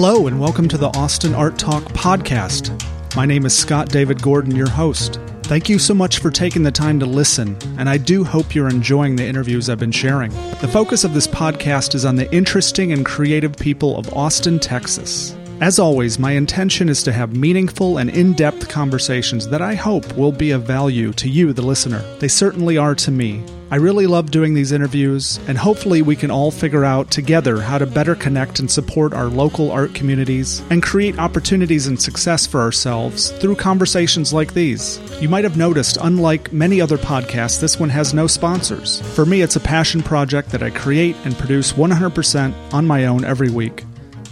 Hello, and welcome to the Austin Art Talk podcast. My name is Scott David Gordon, your host. Thank you so much for taking the time to listen, and I do hope you're enjoying the interviews I've been sharing. The focus of this podcast is on the interesting and creative people of Austin, Texas. As always, my intention is to have meaningful and in depth conversations that I hope will be of value to you, the listener. They certainly are to me. I really love doing these interviews, and hopefully, we can all figure out together how to better connect and support our local art communities and create opportunities and success for ourselves through conversations like these. You might have noticed, unlike many other podcasts, this one has no sponsors. For me, it's a passion project that I create and produce 100% on my own every week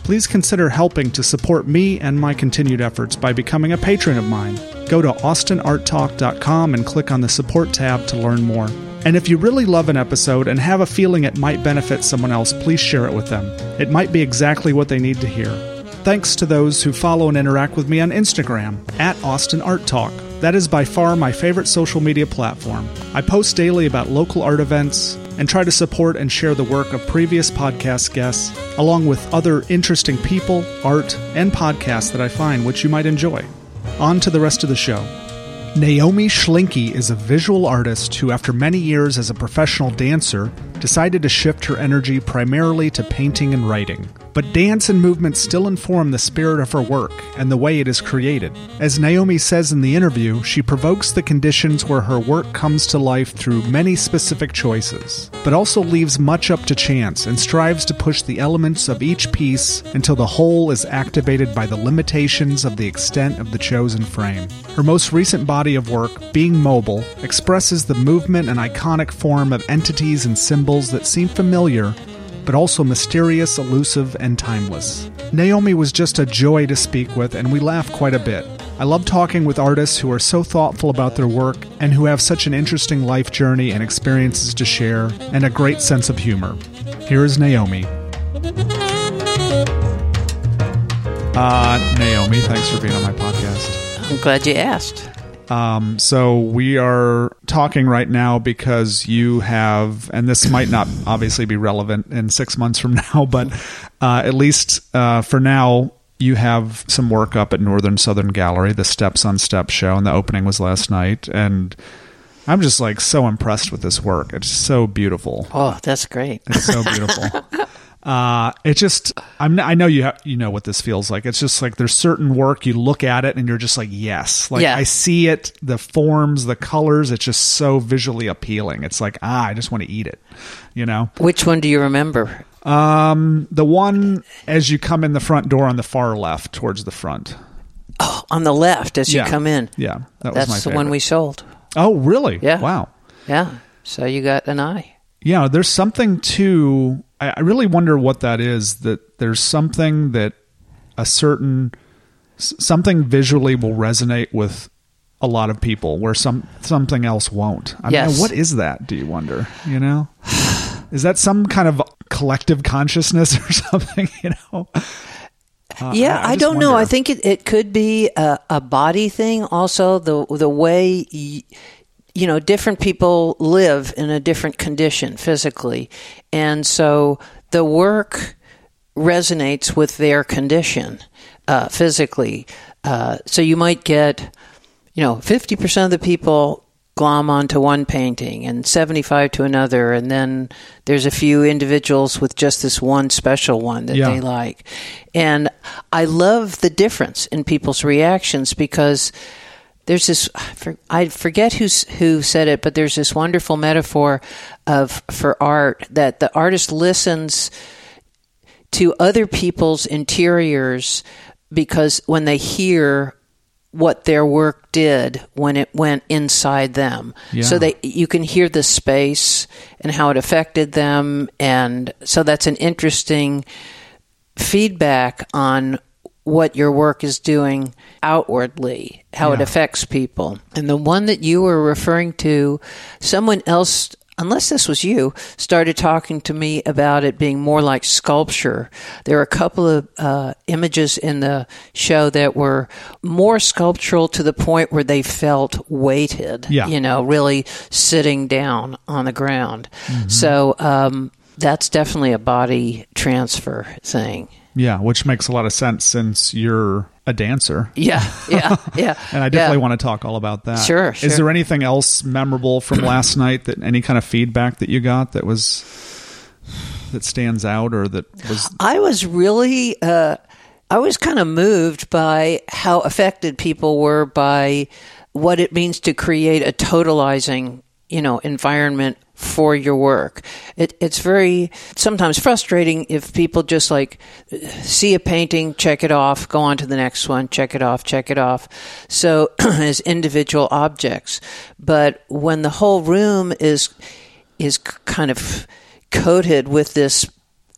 please consider helping to support me and my continued efforts by becoming a patron of mine. Go to austinarttalk.com and click on the support tab to learn more. And if you really love an episode and have a feeling it might benefit someone else, please share it with them. It might be exactly what they need to hear. Thanks to those who follow and interact with me on Instagram at Austin Art Talk. That is by far my favorite social media platform. I post daily about local art events and try to support and share the work of previous podcast guests, along with other interesting people, art, and podcasts that I find which you might enjoy. On to the rest of the show. Naomi Schlinke is a visual artist who, after many years as a professional dancer, decided to shift her energy primarily to painting and writing. But dance and movement still inform the spirit of her work and the way it is created. As Naomi says in the interview, she provokes the conditions where her work comes to life through many specific choices, but also leaves much up to chance and strives to push the elements of each piece until the whole is activated by the limitations of the extent of the chosen frame. Her most recent body of work, Being Mobile, expresses the movement and iconic form of entities and symbols that seem familiar but also mysterious, elusive, and timeless. Naomi was just a joy to speak with, and we laughed quite a bit. I love talking with artists who are so thoughtful about their work and who have such an interesting life journey and experiences to share, and a great sense of humor. Here is Naomi. Uh, Naomi, thanks for being on my podcast. I'm glad you asked. Um, so we are talking right now because you have, and this might not obviously be relevant in six months from now, but uh, at least uh, for now, you have some work up at Northern Southern Gallery, the Steps on Steps show, and the opening was last night, and. I'm just like so impressed with this work. It's so beautiful. Oh, that's great. It's so beautiful. Uh, it just I'm I know you ha- you know what this feels like. It's just like there's certain work you look at it and you're just like yes, like Yeah. I see it, the forms, the colors. It's just so visually appealing. It's like ah, I just want to eat it. You know, Which one do you remember? um, the one as you come in the front door on the far left towards the front. Oh, on the left as Yeah. you come in. Yeah, that That's was my the one we sold. Oh, really? Yeah. Wow. Yeah. So you got an eye. Yeah, there's something to. I, I really wonder what that is. That there's something that a certain something visually will resonate with a lot of people, where some something else won't. I Yes. mean, what is that? Do you wonder? You know, is that some kind of collective consciousness or something? You know. Uh, yeah, I, just don't know. I think it, it could be a, a body thing. Also, the the way y- you know different people live in a different condition physically, and so the work resonates with their condition uh, physically. Uh, so you might get, you know, fifty percent of the people glom onto one painting and 75 to another and then there's a few individuals with just this one special one that Yeah. they like and i love the difference in people's reactions because there's this I forget who's who said it but there's this wonderful metaphor of for art that the artist listens to other people's interiors because when they hear what their work did when it went inside them Yeah. so they you can hear the space and how it affected them and so that's an interesting feedback on what your work is doing outwardly, how it affects people. And the one that you were referring to, someone else, unless this was you, started talking to me about it being more like sculpture. There are a couple of uh, images in the show that were more sculptural to the point where they felt weighted, Yeah. you know, really sitting down on the ground. So, um, that's definitely a body transfer thing. Yeah, which makes a lot of sense since you're a dancer. Yeah, yeah, yeah. and I definitely yeah. want to talk all about that. Sure, sure. Is there anything else memorable from last night that any kind of feedback that you got that was that stands out or that was I was really, uh, I was kind of moved by how affected people were by what it means to create a totalizing, you know, environment for your work. It, it's very sometimes frustrating if people just like see a painting, check it off, go on to the next one, check it off, check it off. So as individual objects, but when the whole room is is kind of coated with this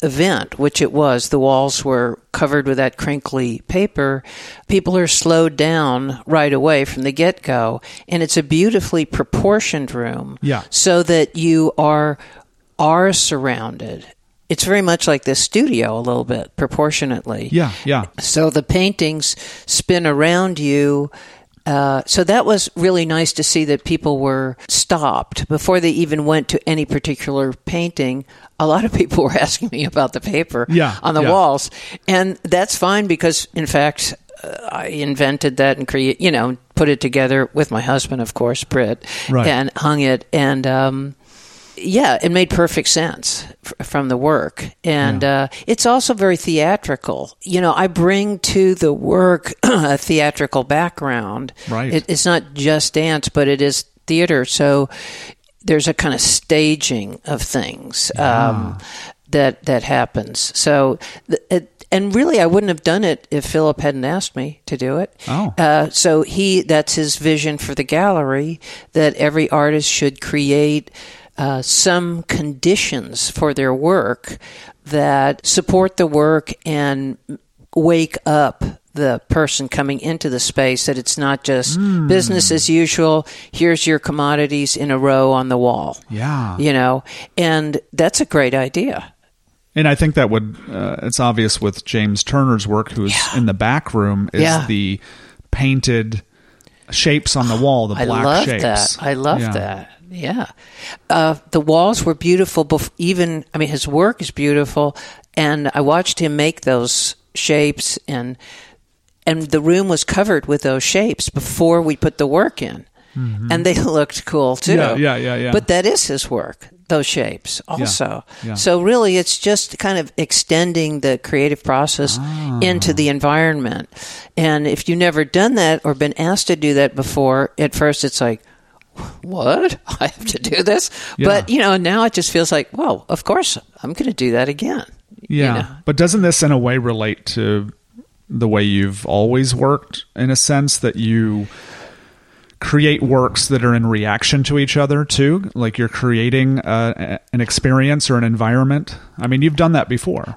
event, which it was. The walls were covered with that crinkly paper. People are slowed down right away from the get go. And it's a beautifully proportioned room. Yeah. So that you are are surrounded. It's very much like this studio a little bit, proportionately. Yeah, yeah. So the paintings spin around you. Uh, so that was really nice to see that people were stopped before they even went to any particular painting. A lot of people were asking me about the paper Yeah, on the yeah. walls, and that's fine because, in fact, uh, I invented that and create, you know, put it together with my husband, of course, Britt, Right. and hung it, and um, yeah, it made perfect sense f- from the work. And Yeah. uh, it's also very theatrical. You know, I bring to the work a theatrical background. Right. It, it's not just dance, but it is theater. So there's a kind of staging of things um, that that happens. So, th- it, and really, I wouldn't have done it if Philip hadn't asked me to do it. Oh. Uh, so he that's his vision for the gallery that every artist should create uh, some conditions for their work that support the work and wake up the person coming into the space that it's not just business as usual here's your commodities in a row on the wall Yeah. you know and that's a great idea And I think that would uh, it's obvious with James Turner's work who's in the back room is Yeah. the painted shapes on the wall, the black I love shapes. that. I love Yeah. that. Yeah. Uh, the walls were beautiful. Bef- even, I mean, his work is beautiful. And I watched him make those shapes and, and the room was covered with those shapes before we put the work in. And they looked cool too. Mm-hmm. Yeah, yeah, yeah, yeah. But that is his work, those shapes also. yeah. So really it's just kind of extending the creative process Ah. into the environment. And if you've never done that or been asked to do that before, at first it's like, what? I have to do this? Yeah. But, you know, now it just feels like, well, of course, I'm going to do that again. you Yeah. know? But doesn't this in a way relate to the way you've always worked in a sense that you create works that are in reaction to each other too? Like you're creating uh, an experience or an environment? I mean, you've done that before.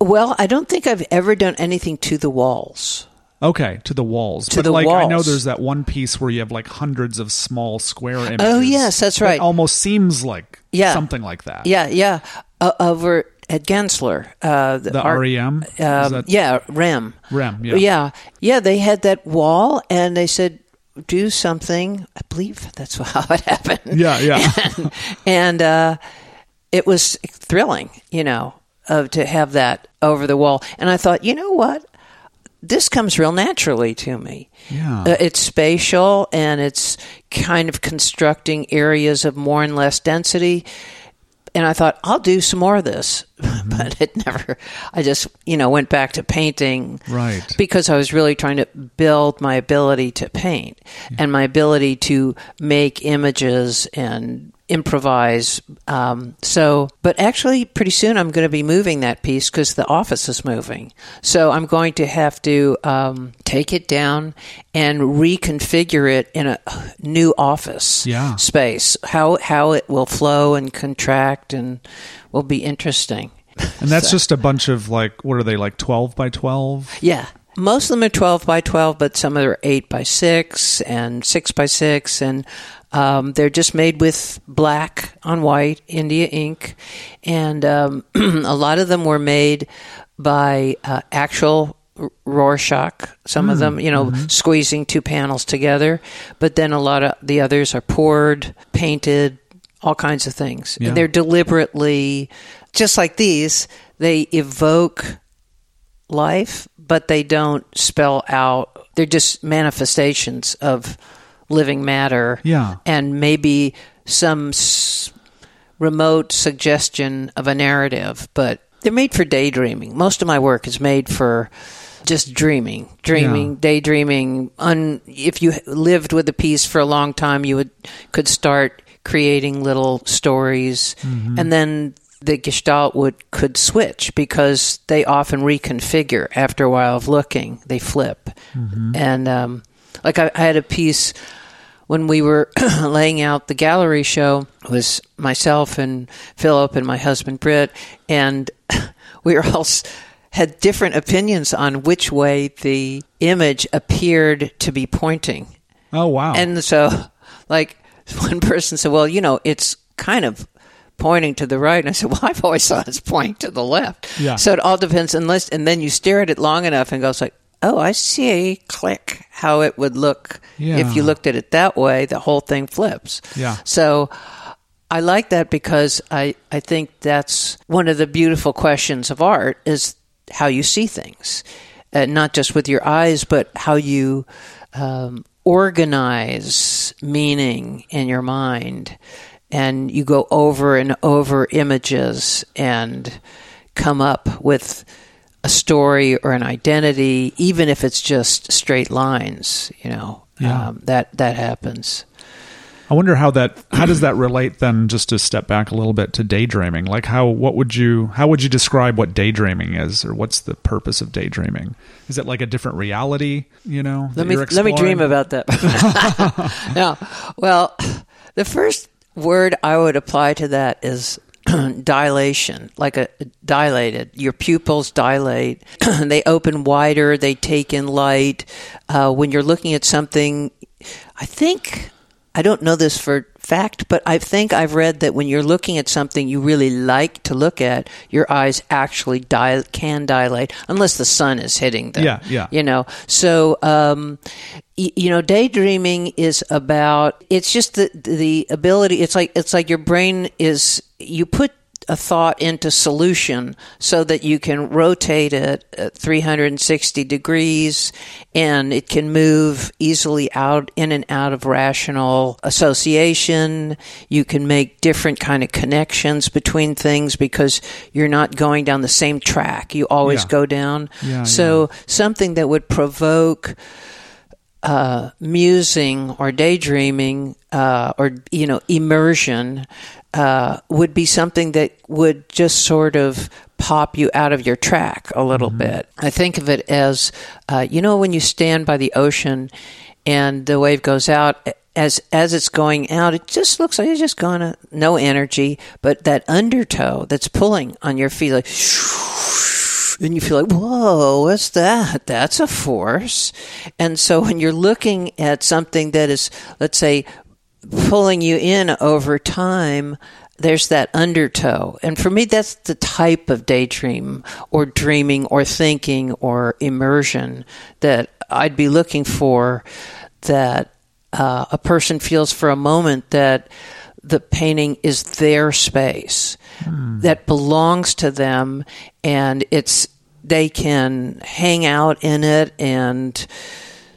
Well, I don't think I've ever done anything to the walls. Okay, to the walls. To but the like I know there's that one piece where you have like hundreds of small square images. Oh, yes, that's that right. almost seems like Yeah. something like that. Yeah, yeah. Uh, over at Gensler. Uh, The art- REM? Is Um, yeah, REM. REM, yeah. yeah. Yeah, they had that wall and they said, do something. I believe that's how it happened. Yeah, yeah. and and uh, it was thrilling, you know, of to have that over the wall. And I thought, you know what? This comes real naturally to me. Yeah. Uh, it's spatial and it's kind of constructing areas of more and less density. And I thought, I'll do some more of this. Mm-hmm. But it never, I just, you know, went back to painting. Right. Because I was really trying to build my ability to paint and my ability to make images and improvise. Um, so, but actually, pretty soon I'm going to be moving that piece because the office is moving. So I'm going to have to um, take it down and reconfigure it in a new office Yeah. space. How how it will flow and contract and will be interesting. And that's just a bunch of like, what are they, like 12 by 12? Yeah. Most of them are 12 by 12, but some are 8 by 6 and 6 by 6. And um, they're just made with black on white, India ink. And um, a lot of them were made by uh, actual Rorschach. Some of them, you know, squeezing two panels together. But then a lot of the others are poured, painted, all kinds of things. Yeah. And they're deliberately, just like these, they evoke life, but they don't spell out. They're just manifestations of living matter. Yeah. And maybe some s- remote suggestion of a narrative, but they're made for daydreaming. Most of my work is made for just dreaming, dreaming, Yeah. daydreaming. Un, if you lived with a piece for a long time, you would could start creating little stories, and then the gestalt would could switch because they often reconfigure after a while of looking. They flip, and um, like I, I had a piece when we were laying out the gallery show it was myself and Philip and my husband Britt and we were all had different opinions on which way the image appeared to be pointing Oh wow. and so like one person said well you know it's kind of pointing to the right and I said well I've always thought it's pointing to the left Yeah. so it all depends unless and then you stare at it long enough and goes like oh I see click how it would look Yeah. if you looked at it that way the whole thing flips Yeah. so I like that because I, I think that's one of the beautiful questions of art is how you see things, uh, not just with your eyes, but how you um, organize meaning in your mind. And you go over and over images and come up with a story or an identity, even if it's just straight lines, you know, Yeah. um, that, that happens. I wonder how that how does that relate then just to step back a little bit to daydreaming? Like how what would you how would you describe what daydreaming is or what's the purpose of daydreaming? Is it like a different reality, you know? Let me let me dream about that. no, well, the first word I would apply to that is dilation, like a dilated. Your pupils dilate; they open wider. They take in light. Uh, when you're looking at something, I think I don't know this for fact, but I think I've read that when you're looking at something you really like to look at, your eyes actually dil- can dilate, unless the sun is hitting them. Yeah, yeah. You know, so um, y- you know, daydreaming is about. It's just the the ability. It's like it's like your brain is. You put a thought into solution so that you can rotate it at 360 degrees and it can move easily out in and out of rational association. You can make different kind of connections between things because you're not going down the same track. You always Yeah. go down. Yeah, so something that would provoke uh, musing or daydreaming uh, or you know immersion uh, would be something that would just sort of pop you out of your track a little bit. I think of it as uh, you know when you stand by the ocean and the wave goes out as as it's going out, it just looks like it's just going to no energy, but that undertow that's pulling on your feet like and you feel like, whoa, what's that? That's a force. And so when you're looking at something that is, let's say, pulling you in over time, there's that undertow. And for me, that's the type of daydream or dreaming or thinking or immersion that I'd be looking for that uh, a person feels for a moment that the painting is their space that belongs to them and it's they can hang out in it and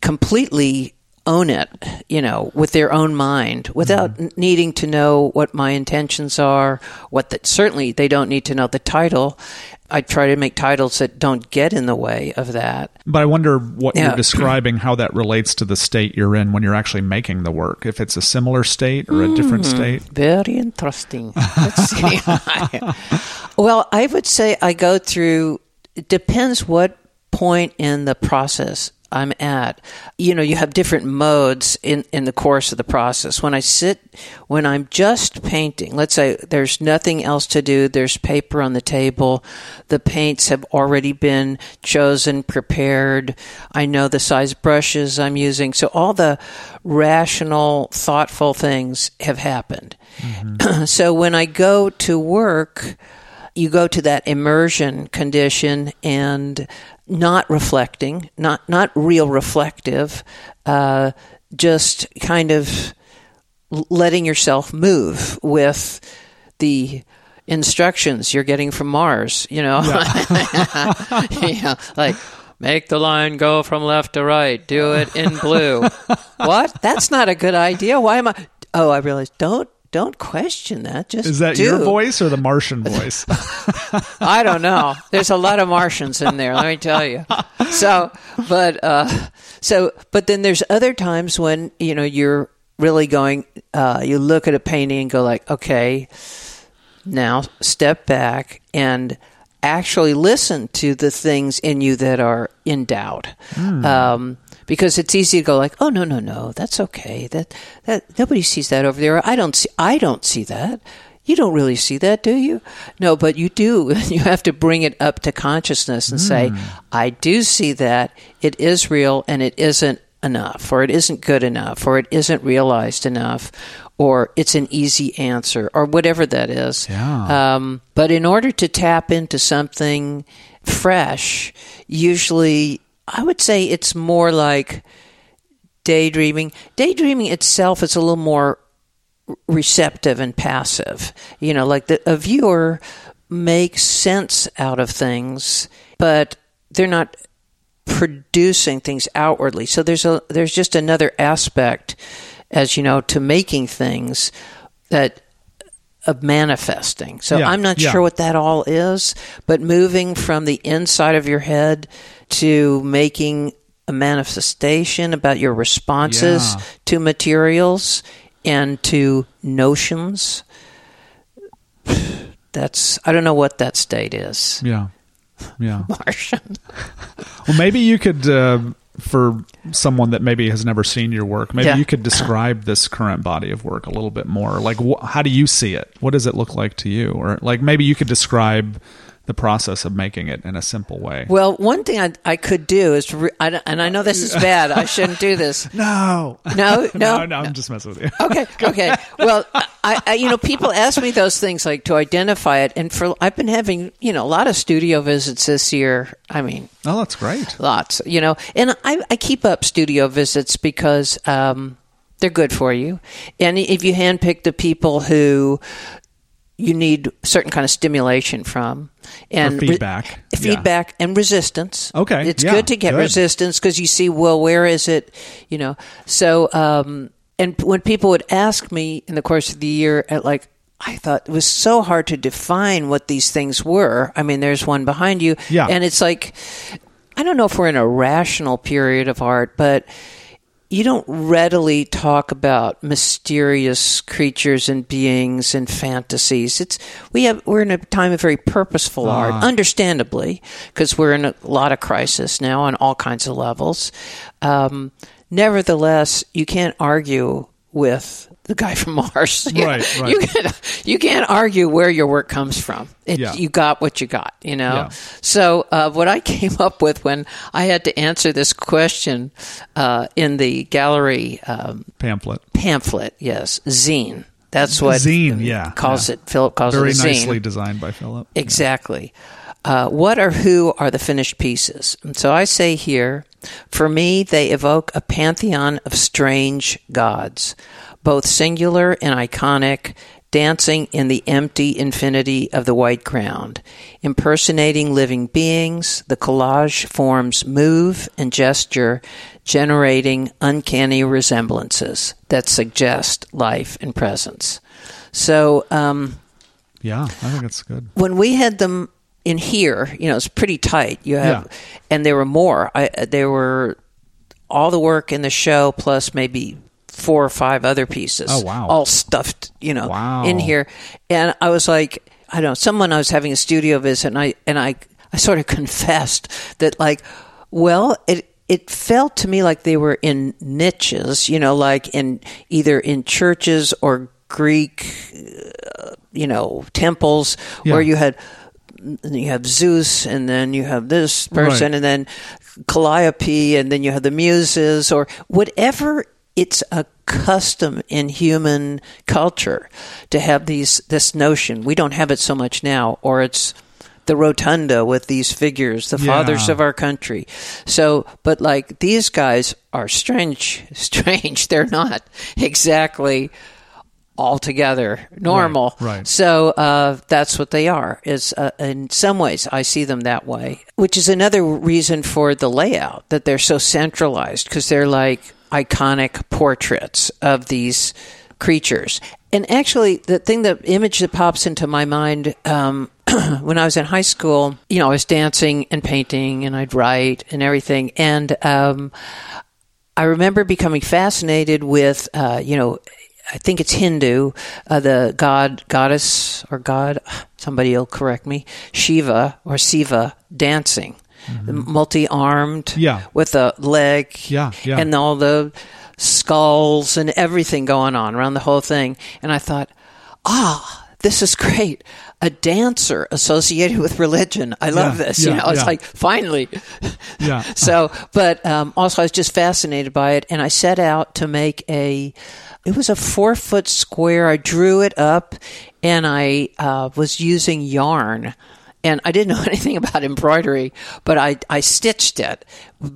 completely own it you know with their own mind without n- needing to know what my intentions are what the, certainly they don't need to know the title i try to make titles that don't get in the way of that But I wonder what Yeah. you're describing, how that relates to the state you're in when you're actually making the work. If it's a similar state or a different Hmm. state. Very interesting. Let's see. well, I would say I go through. It depends what point in the process I'm at. You know, you have different modes in in the course of the process. When I sit, when I'm just painting, let's say there's nothing else to do. There's paper on the table. The paints have already been chosen, prepared. I know the size brushes I'm using. So all the rational, thoughtful things have happened. Mm-hmm. so when I go to work, you go to that immersion condition and not reflecting, not not real reflective, uh, just kind of letting yourself move with the instructions you're getting from Mars, you know. Yeah. like make the line go from left to right, do it in blue. what? That's not a good idea. Why am I Oh, I realized don't don't question that. Just Is that do. your voice or the Martian voice? I don't know. There's a lot of Martians in there, let me tell you. So, but uh, so, but then there's other times when you know you're really going. Uh, you look at a painting and go like, okay, now step back and actually listen to the things in you that are in doubt. Um, because it's easy to go like, oh no no no, that's okay. That that nobody sees that over there. I don't see. I don't see that. You don't really see that, do you? No, but you do. You have to bring it up to consciousness and say, I do see that. It is real and it isn't enough, or it isn't good enough, or it isn't realized enough, or it's an easy answer, or whatever that is. Yeah. Um, but in order to tap into something fresh, usually I would say it's more like daydreaming. Daydreaming itself is a little more receptive and passive. You know, like the, a viewer makes sense out of things, but they're not producing things outwardly. So there's a there's just another aspect, as you know, to making things that of manifesting. So Yeah, I'm not yeah. sure what that all is, but moving from the inside of your head to making a manifestation about your responses Yeah. to materials and to notions. That's I don't know what that state is. yeah. Yeah. Martian. Well, maybe you could, uh, for someone that maybe has never seen your work, maybe Yeah. you could describe this current body of work a little bit more. Like, wh- how do you see it? What does it look like to you? Or like maybe you could describe the process of making it in a simple way. Well, one thing I, I could do is, re- I, and I know this is bad. I shouldn't do this. No, No, no, no, no, I'm just messing with you. okay, okay. Well, I, I, you know, people ask me those things like to identify it, and for I've been having, you know, a lot of studio visits this year. I mean, Oh, that's great. lots, you know, and I, I keep up studio visits because um, they're good for you, and if you handpick the people who you need certain kind of stimulation from and re- feedback. Yeah. feedback and resistance. Okay, it's yeah, good to get good. resistance because you see, well, where is it? You know, so um, and when people would ask me in the course of the year, at like. I thought it was so hard to define what these things were. I mean, there's one behind you, Yeah. and it's like I don't know if we're in a rational period of art, but you don't readily talk about mysterious creatures and beings and fantasies. It's we have we're in a time of very purposeful art, understandably, because we're in a lot of crisis now on all kinds of levels. Um, nevertheless, you can't argue with the guy from Mars. You- Right, right. You, can't, you can't argue where your work comes from. It, Yeah. You got what you got, you know? Yeah. So, uh, what I came up with when I had to answer this question uh, in the gallery um, Pamphlet. pamphlet, yes, zine. That's what Zine, yeah, calls yeah. it. Philip calls Very it a zine. nicely designed by Philip. Exactly. Uh, what or who are the finished pieces? And so I say here, for me, they evoke a pantheon of strange gods, both singular and iconic, dancing in the empty infinity of the white ground. Impersonating living beings, the collage forms move and gesture, generating uncanny resemblances that suggest life and presence. So, um, Yeah, I think it's good. when we had them in here, you know, it's pretty tight. You have, Yeah. and there were more. I there were all the work in the show plus maybe four or five other pieces. Oh, wow. All stuffed, you know, Wow. in here. And I was like, I don't know, someone I was having a studio visit, and I and I I sort of confessed that like, well, it. It felt to me like they were in niches, you know, like in either in churches or Greek, uh, you know, temples Yeah. where you had you have Zeus, and then you have this person, Right. and then Calliope, and then you have the Muses, or whatever. It's a custom in human culture to have these this notion. We don't have it so much now, or it's the rotunda with these figures, the fathers of our country. So, but like these guys are strange, strange. They're not exactly altogether normal. Right, right. So uh, that's what they are. Is uh, in some ways I see them that way, which is another reason for the layout that they're so centralized because they're like iconic portraits of these creatures. And actually, the thing, the image that pops into my mind um, when I was in high school, you know, I was dancing and painting, and I'd write and everything, and um, I remember becoming fascinated with, uh, you know, I think it's Hindu, uh, the god, goddess, or god, somebody will correct me, Shiva or Siva dancing, multi armed, Mm-hmm. Yeah. with a leg, Yeah, yeah. and all the skulls and everything going on around the whole thing. And I thought, ah, this is great. A dancer associated with religion. I love Yeah, this. you yeah, know, it's yeah. like finally. Yeah. So, but um, also I was just fascinated by it, and I set out to make a. It was a four foot square. I drew it up, and I uh, was using yarn. And I didn't know anything about embroidery, but I, I stitched it,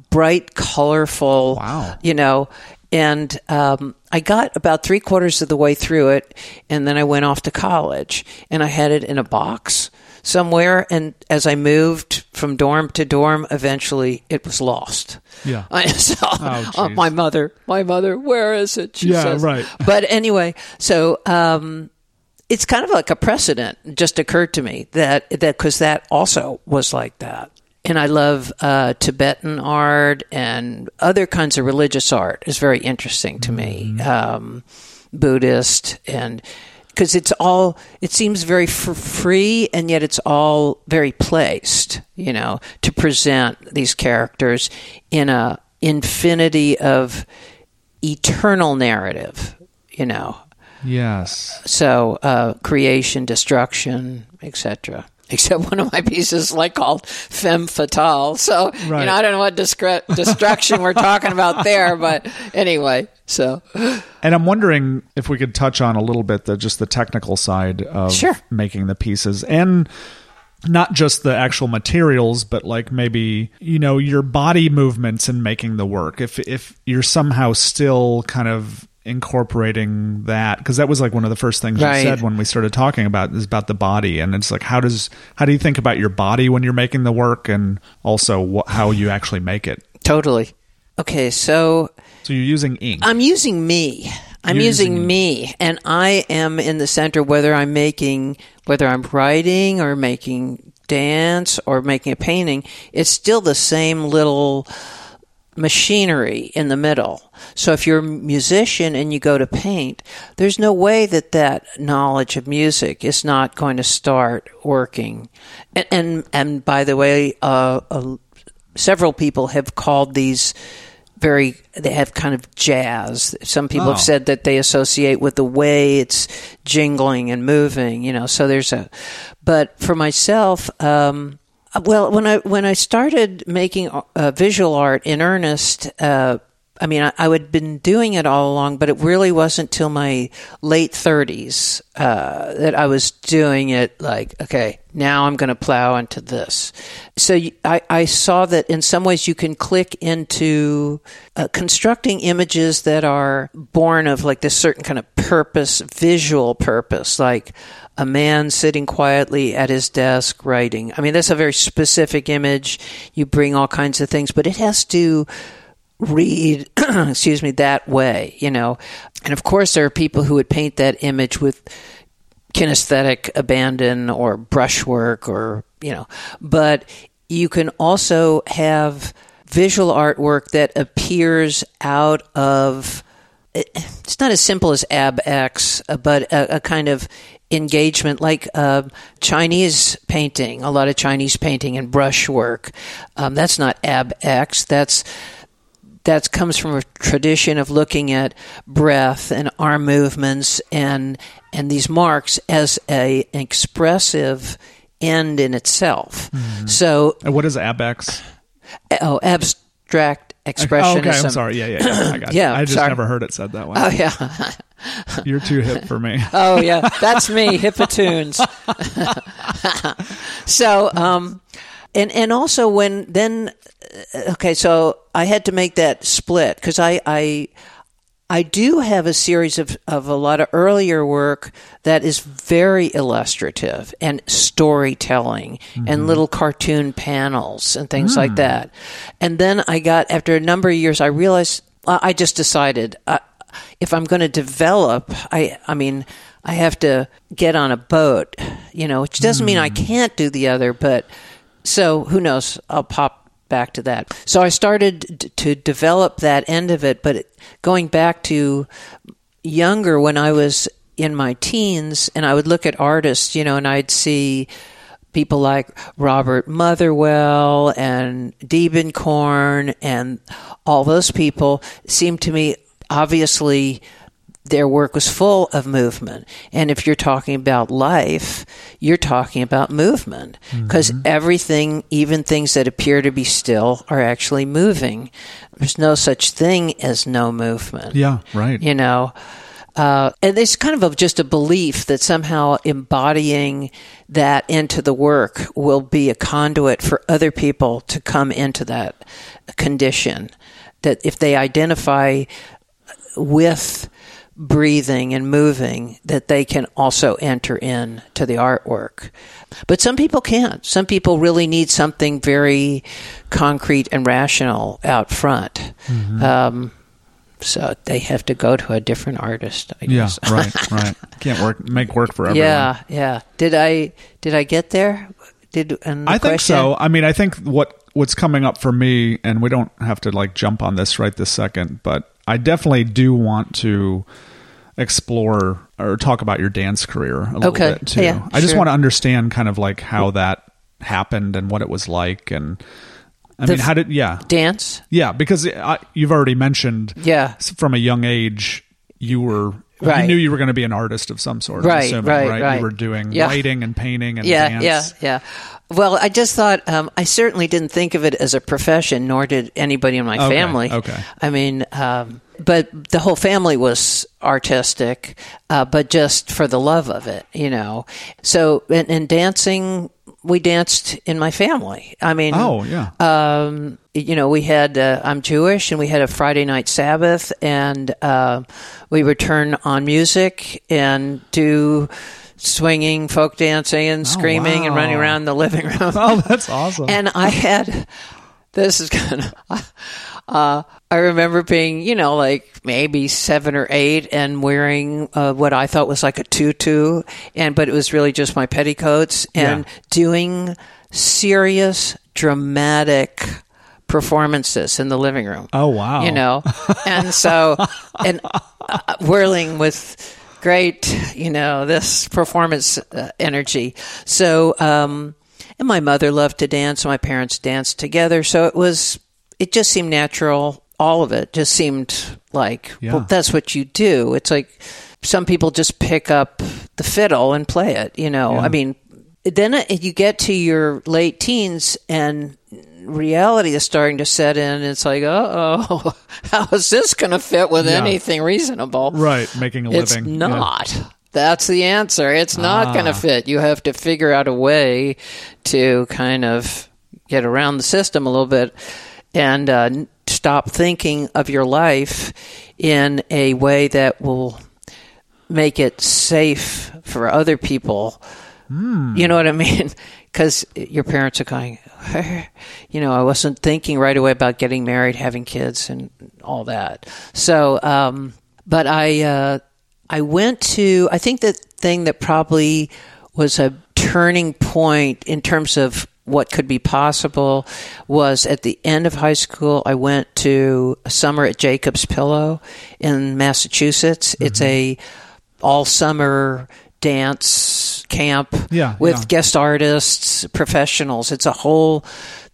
bright, colorful. Wow. You know, and um, I got about three quarters of the way through it, and then I went off to college, and I had it in a box somewhere. And as I moved from dorm to dorm, eventually it was lost. Yeah. I saw Oh, uh, my mother. My mother. Where is it? She Yeah, says. right. But anyway, so um, it's kind of like a precedent. Just occurred to me that that because that also was like that. And I love uh, Tibetan art and other kinds of religious art. is very interesting to me. Um, Buddhist and because it's all it seems very f- free and yet it's all very placed you know to present these characters in a infinity of eternal narrative you know Yes. so uh, creation destruction etc except one of my pieces like called femme fatale so Right. you know i don't know what discre- destruction we're talking about there but anyway so And I'm wondering if we could touch on a little bit the just the technical side of Sure. making the pieces and not just the actual materials but like maybe you know your body movements in making the work if if you're somehow still kind of incorporating that because that was like one of the first things Right. you said when we started talking about is about the body and it's like how does how do you think about your body when you're making the work and also wh- how you actually make it totally okay so so you're using ink I'm using me. I'm using, using- me, and I am in the center. Whether I'm making, whether I'm writing or making dance or making a painting, it's still the same little machinery in the middle. So if you're a musician and you go to paint, there's no way that that knowledge of music is not going to start working. And and, and by the way, uh, uh, several people have called these very they have kind of jazz some people Oh. have said that they associate with the way it's jingling and moving you know so there's a but for myself um well when i when i started making uh, visual art in earnest uh I mean, I, I had been doing it all along, but it really wasn't till my late 30s uh, that I was doing it like, okay, now I'm going to plow into this. So you- I, I saw that in some ways you can click into uh, constructing images that are born of like this certain kind of purpose, visual purpose, like a man sitting quietly at his desk writing. I mean, that's a very specific image. You bring all kinds of things, but it has to read, excuse me, that way, you know. And of course, there are people who would paint that image with kinesthetic abandon or brushwork or, you know, but you can also have visual artwork that appears out of it's not as simple as AbX, uh, but a, a kind of engagement like uh, Chinese painting, a lot of Chinese painting and brushwork. Um, that's not AbX. That's that comes from a tradition of looking at breath and arm movements and and these marks as a an expressive end in itself. So, and what is abex oh, abstract expressionism. Oh, okay, I'm sorry. Yeah, yeah, yeah. I got Yeah. I just sorry. never heard it said that way. Oh yeah. You're too hip for me. Oh yeah, that's me, Hippatunes. so, um, and and also when then, uh, okay, so I had to make that split because I I I do have a series of, of a lot of earlier work that is very illustrative and storytelling Mm-hmm. and little cartoon panels and things Hmm. like that. And then I got, after a number of years, I realized I just decided uh, if I'm going to develop, I, I mean, I have to get on a boat, you know, which doesn't mean I Hmm. can't do the other, but so who knows? I'll pop back to that. So I started d- to develop that end of it, but going back to younger when I was in my teens and I would look at artists, you know, and I'd see people like Robert Motherwell and Deben Diebenkorn and all those people seemed to me obviously their work was full of movement. And if you're talking about life, you're talking about movement because everything, even things that appear to be still, are actually moving. There's no such thing as no movement Yeah, right. you know uh, and it's kind of a, just a belief that somehow embodying that into the work will be a conduit for other people to come into that condition that if they identify with breathing and moving that they can also enter in to the artwork. But some people can't. Some people really need something very concrete and rational out front. Um, so they have to go to a different artist i Yeah, guess. right, right. Can't work make work for everyone. yeah. Yeah did i did i get there? Did and I think question- so. I mean, I think what what's coming up for me, and we don't have to like jump on this right this second, but I definitely do want to explore or talk about your dance career a little Okay. bit too. Yeah, I just sure. want to understand kind of like how that happened and what it was like, and I The mean, how did yeah dance yeah because I, you've already mentioned yeah from a young age you were. Right. You knew you were going to be an artist of some sort. I'm Right, right, right. You were doing Yeah. writing and painting and yeah, dance. yeah, yeah. Well, I just thought um, I certainly didn't think of it as a profession, nor did anybody in my Okay, family. okay. I mean, um, but the whole family was artistic, uh, but just for the love of it, you know. So, and, and dancing, we danced in my family. I mean, Oh yeah. um, you know, we had, uh, I'm Jewish and we had a Friday night Sabbath and, uh, we would turn on music and do swinging, folk dancing and screaming and running around the living room. oh, that's awesome. and I had, this is kind of, uh, I remember being, you know, like maybe seven or eight and wearing uh, what I thought was like a tutu, and but it was really just my petticoats and Yeah. doing serious, dramatic performances in the living room. Oh wow! You know, and so and uh, whirling with great, you know, this performance uh, energy. So, um, and my mother loved to dance. My parents danced together, so it was. It just seemed natural. All of it just seemed like, Yeah. well, that's what you do. It's like some people just pick up the fiddle and play it. You know, Yeah. I mean, then you get to your late teens and reality is starting to set in. It's like, uh oh, how is this going to fit with Yeah. anything reasonable? right, making a It's living. Yeah. not. That's the answer. It's not going Ah. to fit. You have to figure out a way to kind of get around the system a little bit and uh, stop thinking of your life in a way that will make it safe for other people. You know what I mean? Because your parents are going, you know, I wasn't thinking right away about getting married, having kids, and all that. So, um, but I, uh, I went to, I think the thing that probably was a turning point in terms of what could be possible was at the end of high school, I went to a summer at Jacob's Pillow in Massachusetts. It's a all summer dance camp Yeah, with yeah. guest artists, professionals. It's a whole,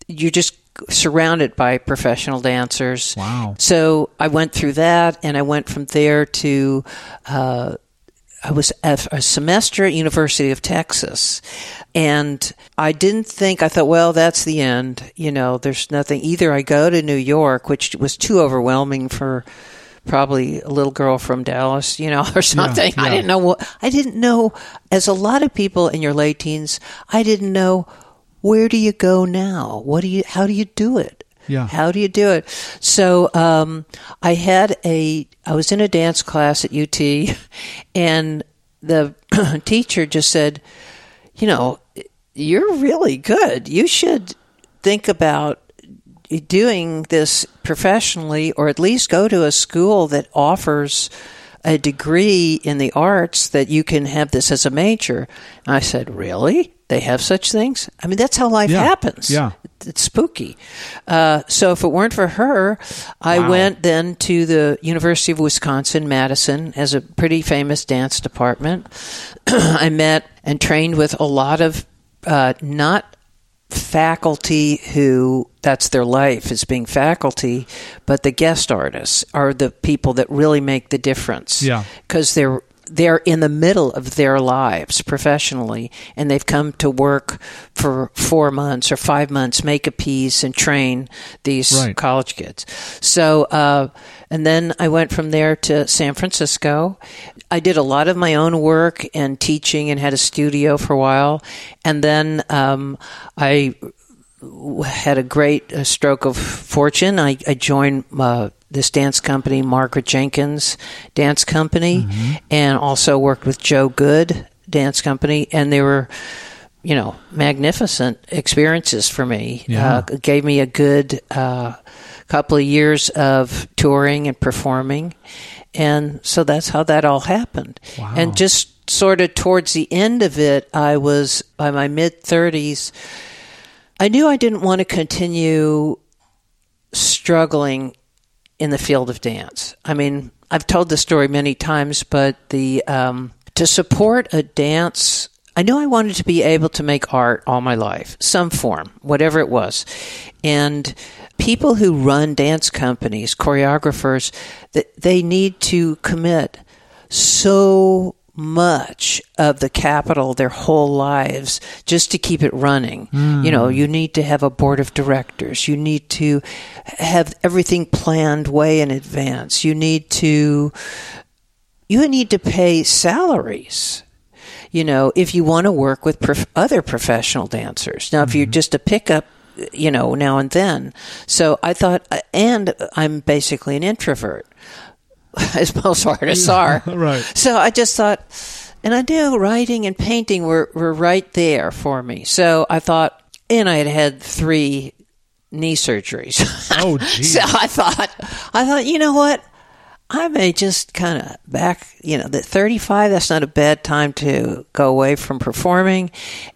you're just surrounded by professional dancers. Wow. So I went through that and I went from there to, uh, I was at a semester at University of Texas, and I didn't think I thought, well, that's the end. You know, there's nothing. Either I go to New York, which was too overwhelming for probably a little girl from Dallas, you know, or something. I yeah. didn't know what I didn't know. As a lot of people in your late teens, I didn't know where do you go now. What do you? How do you do it? Yeah. How do you do it? So um, I had a, I was in a dance class at UT, and the teacher just said, you know, you're really good. You should think about doing this professionally or at least go to a school that offers a degree in the arts that you can have this as a major. And I said, Really? They have such things? I mean, that's how life Yeah. happens. Yeah. It's spooky. Uh, so if it weren't for her, I Wow. went then to the University of Wisconsin Madison as a pretty famous dance department. I met and trained with a lot of uh, not faculty who that's their life is being faculty, but the guest artists are the people that really make the difference. Yeah. because they're they're in the middle of their lives professionally, and they've come to work for four months or five months, make a piece, and train these Right. college kids. So, uh, and then I went from there to San Francisco. I did a lot of my own work and teaching and had a studio for a while. And then um, I had a great uh, stroke of fortune. I, I joined uh, this dance company, Margaret Jenkins Dance Company, and also worked with Joe Goode Dance Company. And they were you know, magnificent experiences for me. Yeah. Uh, gave me a good uh, couple of years of touring and performing. And so that's how that all happened. Wow. And just sort of towards the end of it, I was by my mid 30s. I knew I didn't want to continue struggling in the field of dance. I mean, I've told this story many times, but the um, to support a dance, I knew I wanted to be able to make art all my life, some form, whatever it was, and people who run dance companies, choreographers, that they need to commit so much of the capital their whole lives just to keep it running. Hmm. You know, you need to have a board of directors. You need to have everything planned way in advance. You need to you need to pay salaries. You know, if you want to work with prof- other professional dancers. Now, if you're mm-hmm. just a pickup, you know, now and then. So I thought, uh, and I'm basically an introvert, as most artists are. Right. So I just thought, and I knew writing and painting were, were right there for me. So I thought, and I had had three knee surgeries. Oh, geez. so I thought, I thought, you know what? I may just kind of back, you know, that 35, that's not a bad time to go away from performing.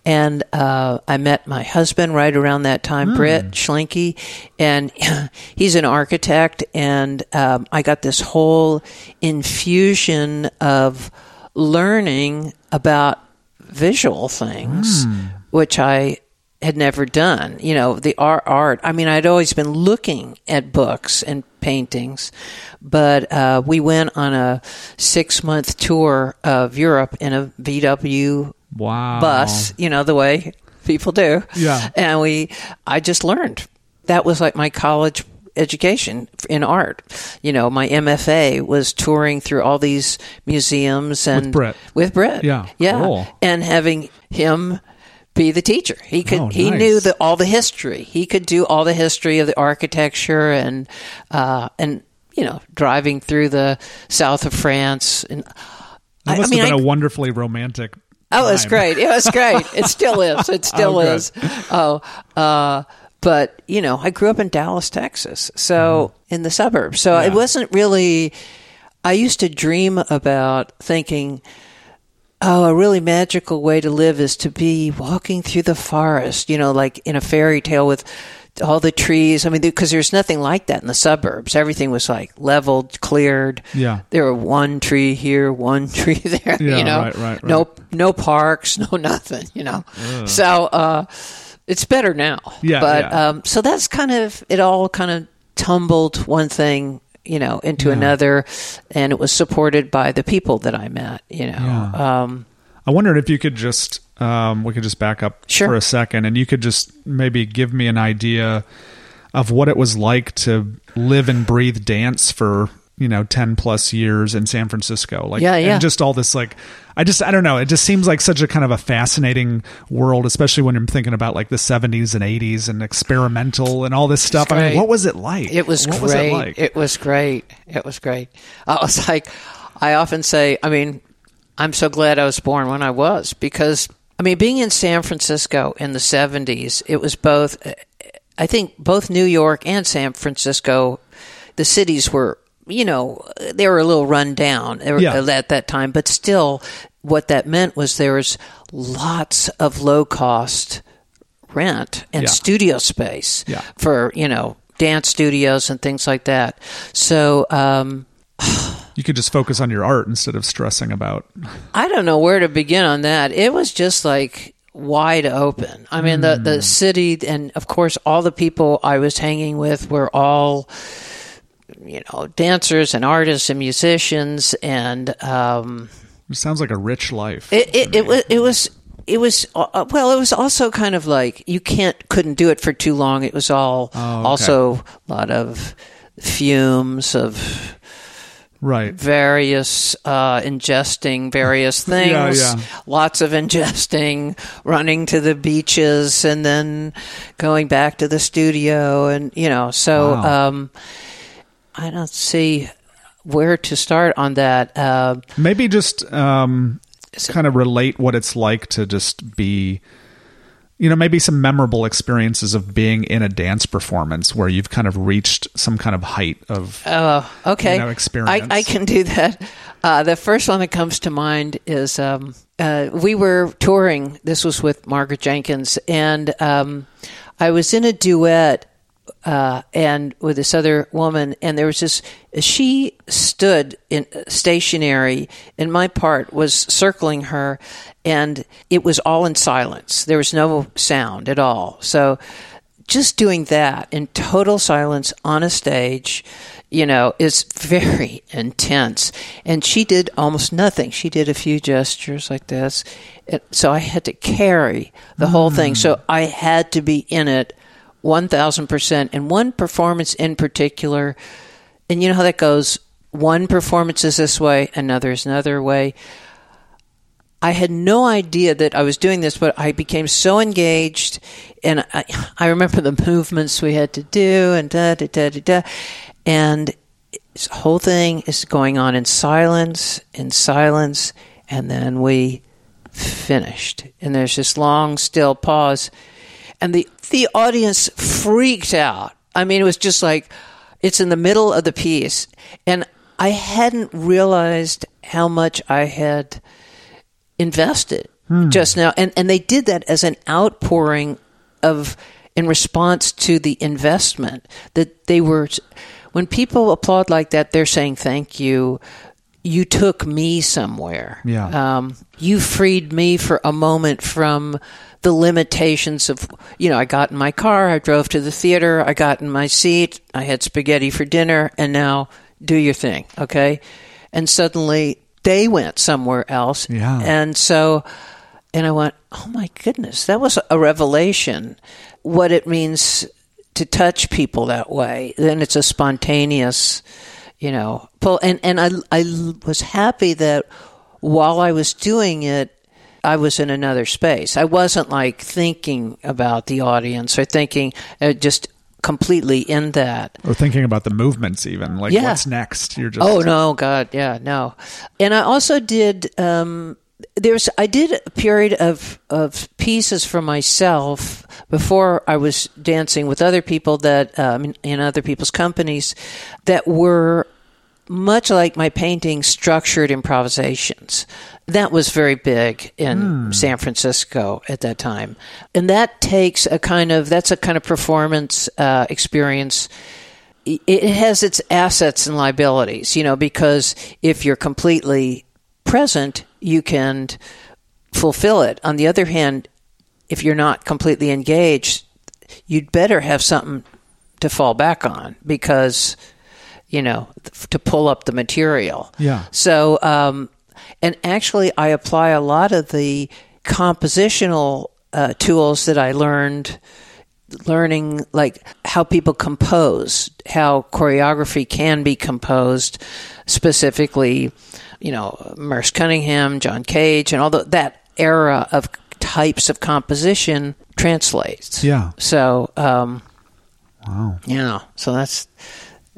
And uh, I met my husband right around that time, Britt Schlinke, and he's an architect. And um, I got this whole infusion of learning about visual things, which I had never done. You know, the art, art. I mean, I'd always been looking at books and paintings, but uh, we went on a six month tour of Europe in a VW Wow. bus. You know the way people do. Yeah. And we, I just learned. That was like my college education in art. You know, my MFA was touring through all these museums and with Brett. With Brett. Yeah, Yeah. cool. And having him be the teacher. He could Oh, he knew the, all the history. He could do all the history of the architecture and uh, and you know, driving through the south of France and That I- I must mean, have been I- a wonderfully romantic. Oh, it was great. It was great. It still is. It still Oh, is. Oh, uh, but you know, I grew up in Dallas, Texas, so in the suburbs. So it Mm-hmm. Wasn't really. I used to dream about thinking, oh, a really magical way to live is to be walking through the forest. You know, like in a fairy tale with all the trees. I mean, because there's nothing like that in the suburbs. Everything was like leveled, cleared. Yeah. There were one tree here, one tree there. Yeah, you know, right, right, right. no no parks, no nothing, you know. So uh, it's better now. Yeah, But yeah. Um, so that's kind of it. All kind of tumbled one thing, you know, into Yeah. another, and it was supported by the people that I met. You know. Yeah. Um, I wondered if you could just, um, we could just back up Sure. for a second, and you could just maybe give me an idea of what it was like to live and breathe dance for you know 10 plus years in san francisco like Yeah, yeah. and just all this like i just i don't know it just seems like such a kind of a fascinating world especially when i'm thinking about like the 70s and 80s and experimental and all this stuff i mean what was it like It was what great. was it like It was great. It was great. I was like, I often say, I mean, I'm so glad I was born when I was because, I mean, being in San Francisco in the 70s, it was both, I think both New York and San Francisco, the cities were, you know, they were a little run down Yeah. at that time, but still, what that meant was there was lots of low cost rent and Yeah. studio space Yeah. for you know dance studios and things like that. So um, you could just focus on your art instead of stressing about I don't know where to begin on that. It was just like wide open. I mean, the the city and of course all the people I was hanging with were all you know dancers and artists and musicians and um, it sounds like a rich life It it, it was it was it was uh, well. It was also kind of like you can't couldn't do it for too long. It was all Oh, okay. also a lot of fumes of right various uh, ingesting various things. Yeah, yeah. Lots of ingesting, running to the beaches, and then going back to the studio, and you know. So Wow. um, I don't see where to start on that. Uh, maybe just um, kind of relate what it's like to just be you know maybe some memorable experiences of being in a dance performance where you've kind of reached some kind of height of Oh, okay. you know, experience. I, I can do that. Uh, the first one that comes to mind is um, uh, we were touring. This was with Margaret Jenkins, and um, I was in a duet uh, and with this other woman, and there was this. She stood in stationary, and my part was circling her, and it was all in silence. There was no sound at all. So just doing that in total silence on a stage, you know, is very intense. And she did almost nothing. She did a few gestures like this. So I had to carry the whole thing. So I had to be in it 1000%. And one performance in particular, and you know how that goes one performance is this way, another is another way. I had no idea that I was doing this, but I became so engaged, and I, I remember the movements we had to do, and da da da da da, and this whole thing is going on in silence, in silence, and then we finished, and there's this long, still pause, and the the audience freaked out. I mean, it was just like it's in the middle of the piece, and I hadn't realized how much I had invested hmm. just now. And and they did that as an outpouring of in response to the investment that they were when people applaud like that they're saying thank you you took me somewhere Yeah. um, you freed me for a moment from the limitations of you know i got in my car i drove to the theater i got in my seat i had spaghetti for dinner and now do your thing okay and suddenly they went somewhere else Yeah. and so and i went oh my goodness that was a revelation what it means to touch people that way then it's a spontaneous you know pull and and i i was happy that while i was doing it I was in another space. I wasn't like thinking about the audience or thinking uh, just completely in that. or thinking about the movements even like Yeah. what's next you're just Oh no, God, yeah, no. And I also did. Um, there's I did a period of of pieces for myself before I was dancing with other people that um, in, other people's companies that were much like my painting structured improvisations. That was very big in san francisco at that time. And that takes a kind of that's a kind of performance uh, experience. It has its assets and liabilities, you know, because if you're completely present, you can fulfill it. On the other hand, if you're not completely engaged, you'd better have something to fall back on because, you know, to pull up the material. Yeah. So, um, and actually, I apply a lot of the compositional uh, tools that I learned learning like how people compose, how choreography can be composed, specifically, you know, Merce Cunningham, John Cage, and all the, that era of types of composition translates. Yeah. So, um, Wow. you know, so that's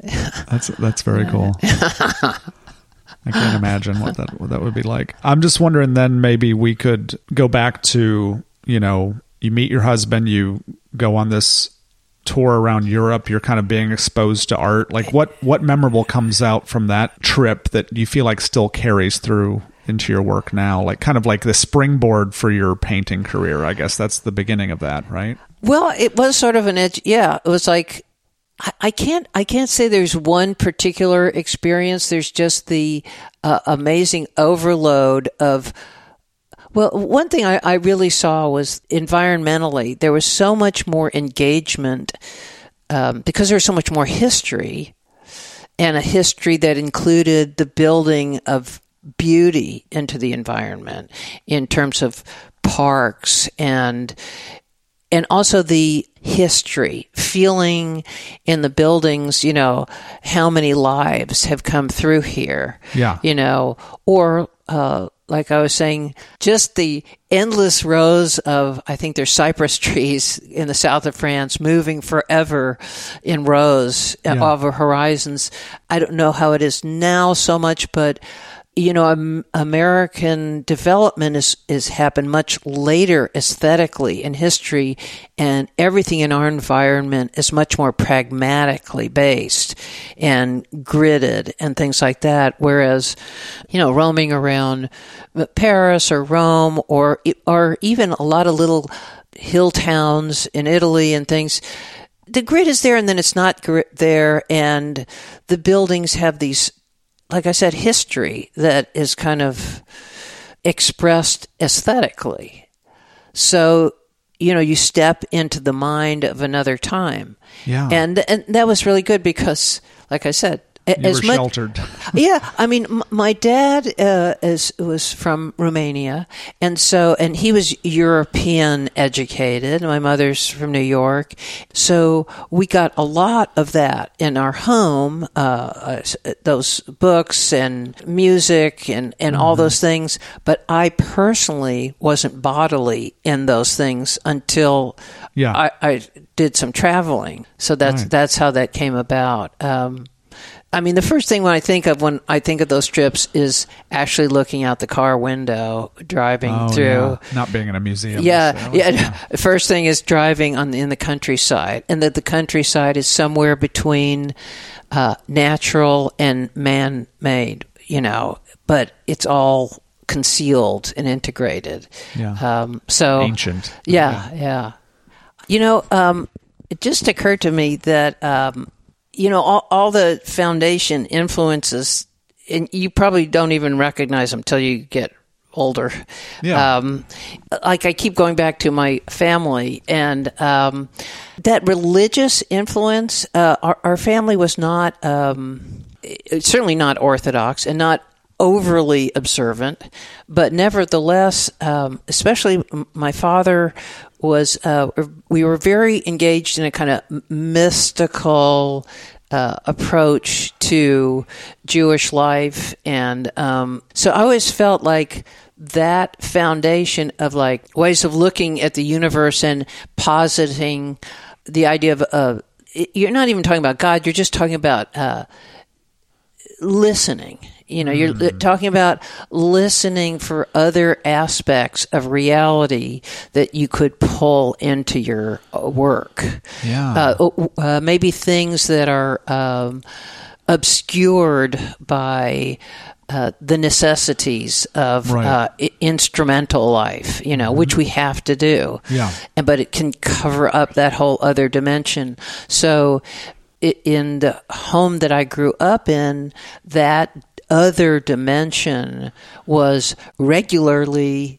That's that's very cool. I can't imagine what that what that would be like. I'm just wondering then maybe we could go back to, you know, you meet your husband, you go on this tour around Europe, you're kind of being exposed to art. Like what what memorable comes out from that trip that you feel like still carries through into your work now? Like kind of like the springboard for your painting career. I guess that's the beginning of that, right? Well, it was sort of an edge. Yeah, it was like I, can't. I can't say there's one particular experience. There's just the uh, amazing overload of. Well, one thing I, I really saw was environmentally there was so much more engagement um, because there was so much more history, and a history that included the building of beauty into the environment in terms of parks and and also the history, feeling in the buildings, you know, how many lives have come through here. Yeah. You know, or uh, like I was saying, just the endless rows of, I think there's cypress trees in the south of France moving forever in rows Yeah. over horizons. I don't know how it is now so much, but you know, American development is, is happened much later aesthetically in history, and everything in our environment is much more pragmatically based and gridded and things like that. Whereas, you know, roaming around uh, Paris or Rome or or even a lot of little hill towns in Italy and things the grid is there and then it's not there and the buildings have these like i said history that is kind of expressed aesthetically so you know you step into the mind of another time Yeah. and and that was really good because like i said You as were much, sheltered. yeah, I mean, m- my dad uh, is was from Romania, and so and he was European educated. My mother's from New York, so we got a lot of that in our home. Uh, uh, those books and music and and all those things. But I personally wasn't bodily in those things until Yeah. I, I did some traveling. So that's Right. that's how that came about. Um, I mean, the first thing when I think of when I think of those trips is actually looking out the car window, driving Oh, through. yeah. Not being in a museum. Yeah, necessarily. yeah. The First thing is driving on the, in the countryside, and that the countryside is somewhere between uh, natural and man-made. You know, but it's all concealed and integrated. Yeah. Um, so Ancient. yeah, yeah. You know, um, it just occurred to me that um, you know all, all the foundation influences, and you probably don't even recognize them till you get older. Yeah. Um, like I keep going back to my family and um, that religious influence. Uh, our, our family was not um, certainly not orthodox and not overly observant, but nevertheless, um, especially my father was, uh, we were very engaged in a kind of mystical uh, approach to Jewish life. And um, so I always felt like that foundation of like ways of looking at the universe and positing the idea of, uh, you're not even talking about God, you're just talking about, uh, listening. You know, you're li- talking about listening for other aspects of reality that you could pull into your uh, work. Yeah. Uh, uh, maybe things that are um, obscured by uh, the necessities of Right. uh, i- instrumental life, you know, which we have to do. Yeah. And but it can cover up that whole other dimension. So, in the home that I grew up in, that other dimension was regularly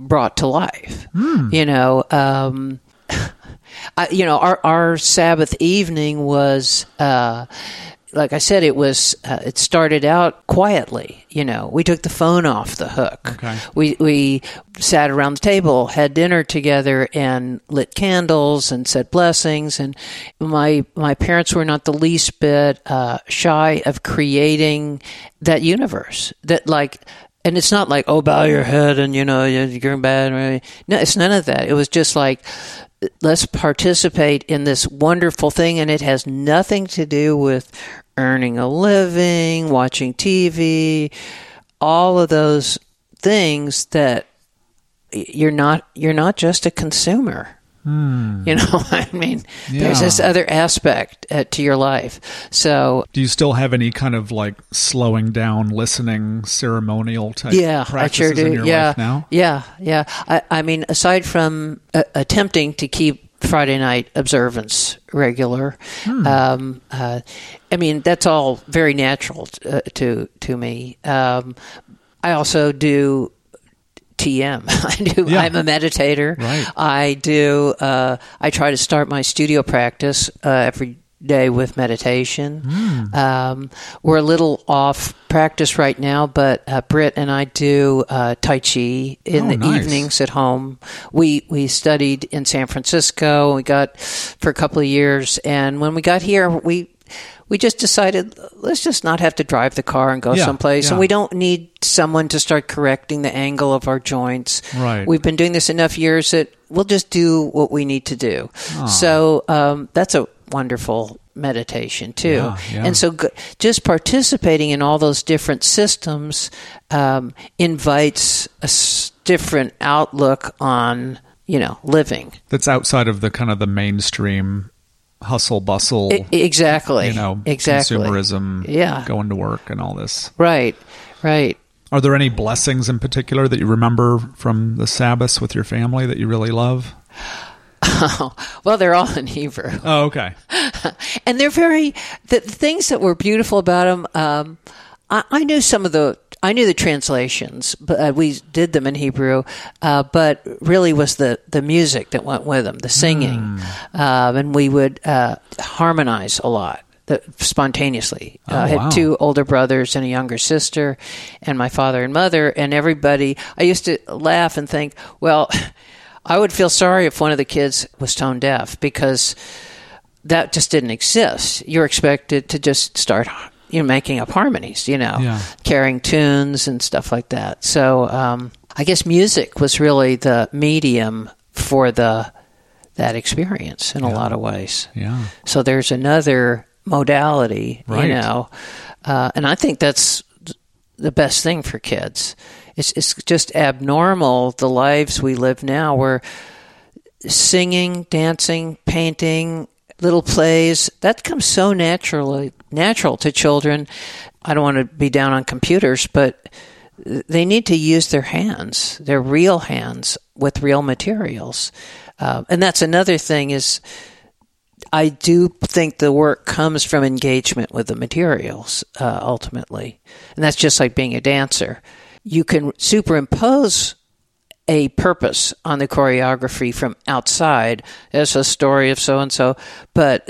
brought to life. You know, um, I, you know, our our Sabbath evening was. Uh, like I said, it was uh, it started out quietly. You know, we took the phone off the hook. Okay. We we sat around the table, had dinner together, and lit candles and said blessings. And my my parents were not the least bit uh, shy of creating that universe. That like. And it's not like, oh, bow your head and, you know, you're in bed. No, it's none of that. It was just like, let's participate in this wonderful thing. And it has nothing to do with earning a living, watching TV, all of those things that you're not you're not just a consumer. Hmm. You know, I mean, there's this other aspect uh, to your life. So Do you still have any kind of like slowing down, listening, ceremonial type yeah, I practices sure do. in your yeah, life now? yeah, yeah. I, I mean, aside from uh, attempting to keep Friday night observance regular, Hmm. um, uh, I mean that's all very natural uh, to to me. Um, I also do TM. I do. Yeah. I'm a meditator. Right. I do. Uh, I try to start my studio practice uh, every day with meditation. Hmm. Um, we're a little off practice right now, but uh, Britt and I do uh, Tai Chi in Oh, the nice. evenings at home. We we studied in San Francisco. We got for a couple of years, and when we got here, we. We just decided let's just not have to drive the car and go Yeah, someplace, yeah. and we don't need someone to start correcting the angle of our joints. Right. We've been doing this enough years that we'll just do what we need to do. So um, that's a wonderful meditation too. Yeah, yeah. And so g- just participating in all those different systems um, invites a s- different outlook on you know living. That's outside of the kind of the mainstream hustle bustle, I- exactly. you know, exactly. consumerism, Yeah. going to work and all this. Right. Right. Are there any blessings in particular that you remember from the Sabbaths with your family that you really love? well, they're all in Hebrew. Oh, okay. and they're very the, things that were beautiful about them. Um, I, I knew some of the I knew the translations, but uh, we did them in Hebrew. Uh, but really, was the the music that went with them, the singing, um, and we would uh, harmonize a lot. The, spontaneously, uh, I had wow. two older brothers and a younger sister, and my father and mother, and everybody. I used to laugh and think, well, I would feel sorry if one of the kids was tone deaf because that just didn't exist. You're expected to just start, you know, making up harmonies, you know, Yeah. carrying tunes and stuff like that. So um, I guess music was really the medium for the that experience in a lot of ways. Yeah. So there's another modality, Right. you know, uh, and I think that's the best thing for kids. It's it's just abnormal the lives we live now, where singing, dancing, painting, little plays that comes so naturally natural to children. I don't want to be down on computers, but they need to use their hands, their real hands, with real materials, uh, and that's another thing is. I do think the work comes from engagement with the materials uh, ultimately, and that's just like being a dancer. You can superimpose a purpose on the choreography from outside as a story of so and so, but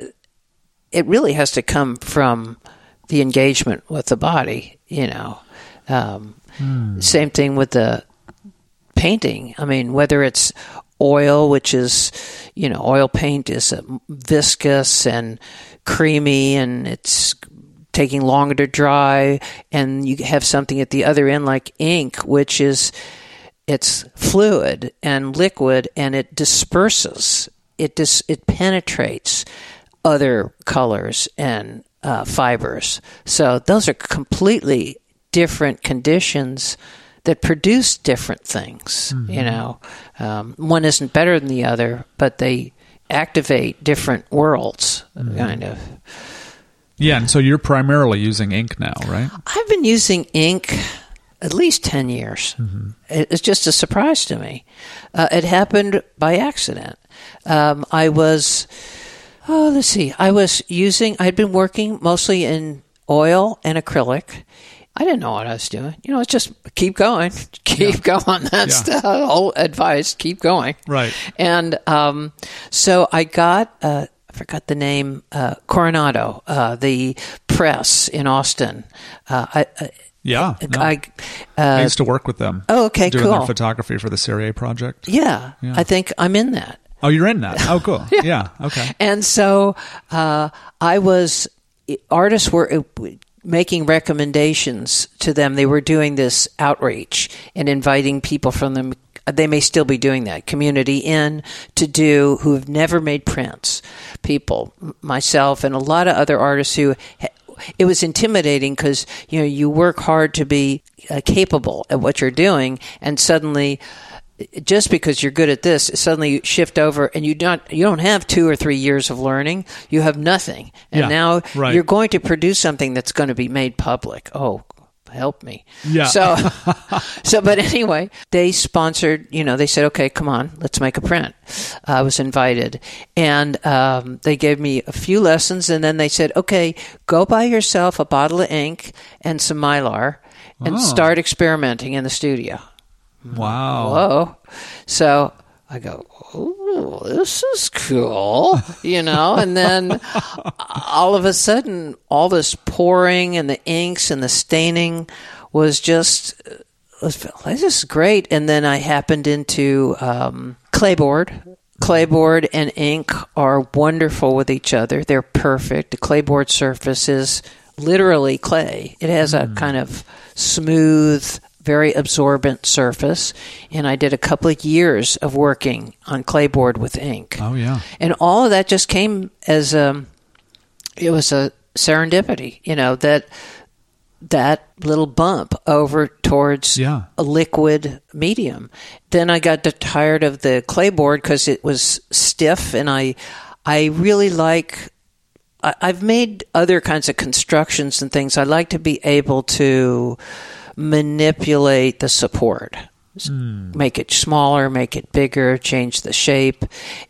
it really has to come from the engagement with the body. You know, um, same thing with the painting. I mean, whether it's oil, which is, you know, oil paint is viscous and creamy and it's taking longer to dry, and you have something at the other end like ink, which is it's fluid and liquid and it disperses. It dis- it penetrates other colors and uh, fibers. So those are completely different conditions that produce different things. You know, um, one isn't better than the other, but they activate different worlds, kind of. Yeah, and so you're primarily using ink now, right? I've been using ink at least 10 years. It- It's just a surprise to me. Uh, it happened by accident. Um, I was, oh, let's see, I was using, I'd been working mostly in oil and acrylic. I didn't know what I was doing. You know, it's just keep going, keep going. That's Yeah. the whole advice. Keep going. Right. And um, so I got, uh, I forgot the name, uh, Coronado, uh, the Press in Austin. Uh, I, I, Yeah. no. I, I uh, used to work with them. oh, okay, doing cool. their photography for the Serie project. yeah, Yeah. I think I'm in that. Oh, you're in that. Oh, cool. yeah. Okay. And so uh, I was, artists were uh, making recommendations to them. They were doing this outreach and inviting people from them. They may still be doing that community in to do who have never made prints. People, myself, and a lot of other artists who. It was intimidating because you know you work hard to be uh, capable at what you're doing, and suddenly just because you're good at this, suddenly you shift over and you don't you don't have two or three years of learning. You have nothing, and Yeah, now right. you're going to produce something that's going to be made public. Oh, help me! Yeah. So, so but anyway, they sponsored. You know, they said, "Okay, come on, let's make a print." I was invited, and um, they gave me a few lessons, and then they said, "Okay, go buy yourself a bottle of ink and some mylar." And Oh. start experimenting in the studio. Wow. Whoa. So I go, oh, this is cool, you know? And then all of a sudden, all this pouring and the inks and the staining was just, this is great. And then I happened into um, clayboard. Clayboard and ink are wonderful with each other. They're perfect. The clayboard surface is literally clay. It has a kind of smooth, very absorbent surface. And I did a couple of years of working on clayboard with ink. Oh, yeah. And all of that just came as a, it was a serendipity, you know, that that little bump over towards Yeah. a liquid medium. Then I got tired of the clayboard because it was stiff, and I I really like. I- I've made other kinds of constructions and things. I like to be able to manipulate the support, S- make it smaller, make it bigger, change the shape,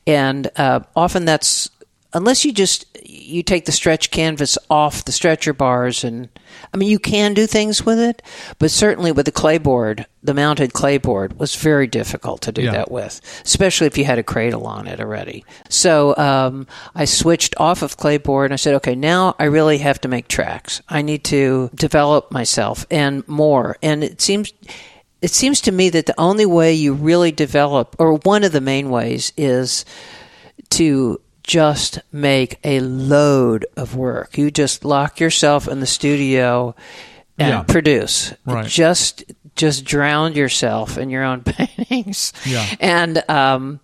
and uh, often that's unless you just you take the stretch canvas off the stretcher bars and I mean you can do things with it, but certainly with the clay board, the mounted clay board was very difficult to do Yeah. that with, especially if you had a cradle on it already. So um, I switched off of clayboard and I said, okay, now I really have to make tracks. I need to develop myself and more. And it seems it seems to me that the only way you really develop, or one of the main ways, is to just make a load of work. You just lock yourself in the studio and Yeah. produce. Right. Just just drown yourself in your own paintings. Yeah. And um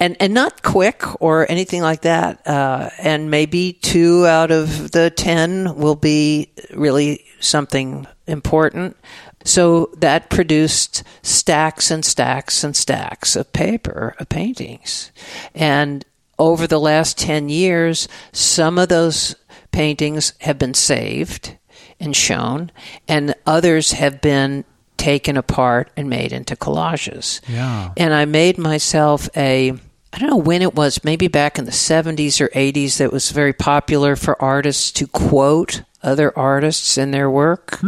and and not quick or anything like that. Uh, and maybe two out of the ten will be really something important. So that produced stacks and stacks and stacks of paper of paintings, and over the last ten years, some of those paintings have been saved and shown, and others have been taken apart and made into collages Yeah. and I made myself a I don't know when it was, maybe back in the 70s or 80s that was very popular for artists to quote other artists in their work.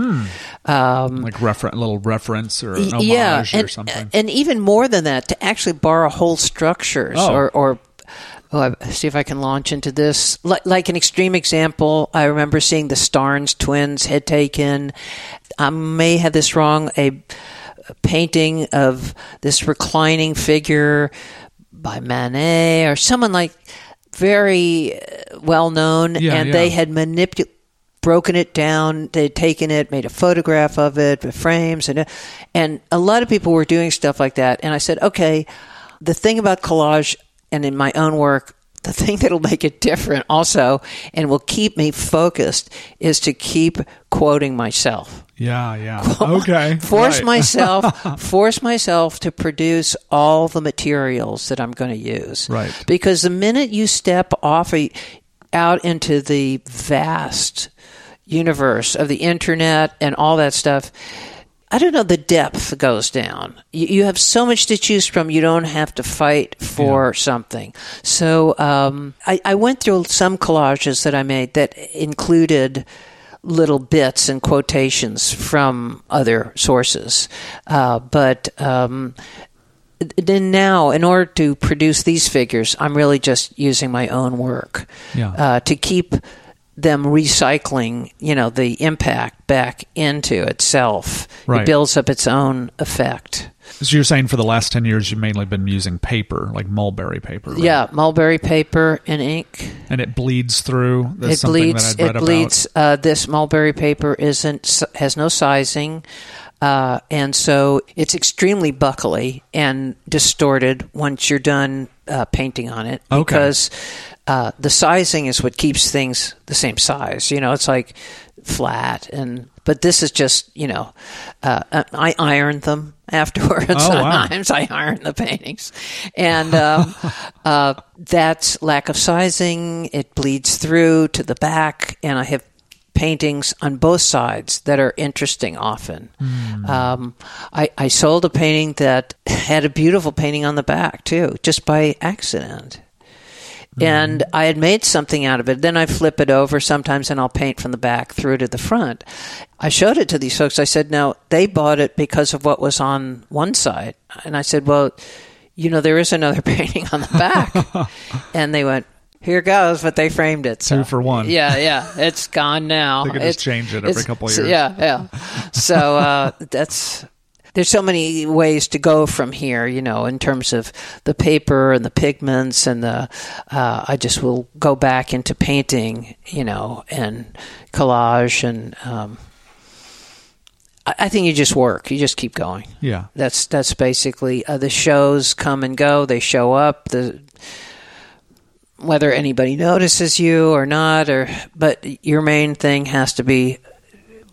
Um, Like refer- little reference or an yeah, or and, something. and even more than that, to actually borrow whole structures Oh. or, or oh, I- see if I can launch into this. Like, like an extreme example, I remember seeing the Starnes twins had taken, I may have this wrong, a, a painting of this reclining figure by Manet or someone like very uh, well known, Yeah, and they had manipulated broken it down. They'd taken it, made a photograph of it, with frames, and and a lot of people were doing stuff like that. And I said, okay, the thing about collage and in my own work, the thing that'll make it different also, and will keep me focused, is to keep quoting myself yeah, yeah. Okay. force right. myself force myself to produce all the materials that I'm going to use. Right. Because the minute you step off a, out into the vast universe of the internet and all that stuff, I don't know, the depth goes down. You, you have so much to choose from, you don't have to fight for something. So um, I, I went through some collages that I made that included little bits and quotations from other sources. Uh, but um, then now, in order to produce these figures, I'm really just using my own work Yeah. uh, to keep them recycling, you know, the impact back into itself. Right. It builds up its own effect. So you're saying for the last 10 years, you've mainly been using paper, like mulberry paper. right? Yeah, mulberry paper and ink. And it bleeds through. That's it bleeds. that I'd read It bleeds. Uh, this mulberry paper isn't has no sizing, uh, and so it's extremely buckly and distorted once you're done uh, painting on it. Okay. Because uh, the sizing is what keeps things the same size. You know, it's like flat and. But this is just, you know, uh, I ironed them afterwards. Oh, wow. Sometimes I iron the paintings, and um, uh, that's lack of sizing. It bleeds through to the back, and I have paintings on both sides that are interesting often. Um, I, I sold a painting that had a beautiful painting on the back too, just by accident. And I had made something out of it. Then I flip it over sometimes and I'll paint from the back through to the front. I showed it to these folks. I said, now they bought it because of what was on one side. And I said, well, you know, there is another painting on the back. and they went, here goes, but they framed it. So. Two for one. Yeah, yeah. It's gone now. They could just change it every couple of years. Yeah, yeah. So uh, that's there's so many ways to go from here, you know, in terms of the paper and the pigments and the. Uh, I just will go back into painting, you know, and collage and. Um, I, think you just work. You just keep going. Yeah. That's that's basically uh, the shows come and go. They show up. The whether anybody notices you or not, or but your main thing has to be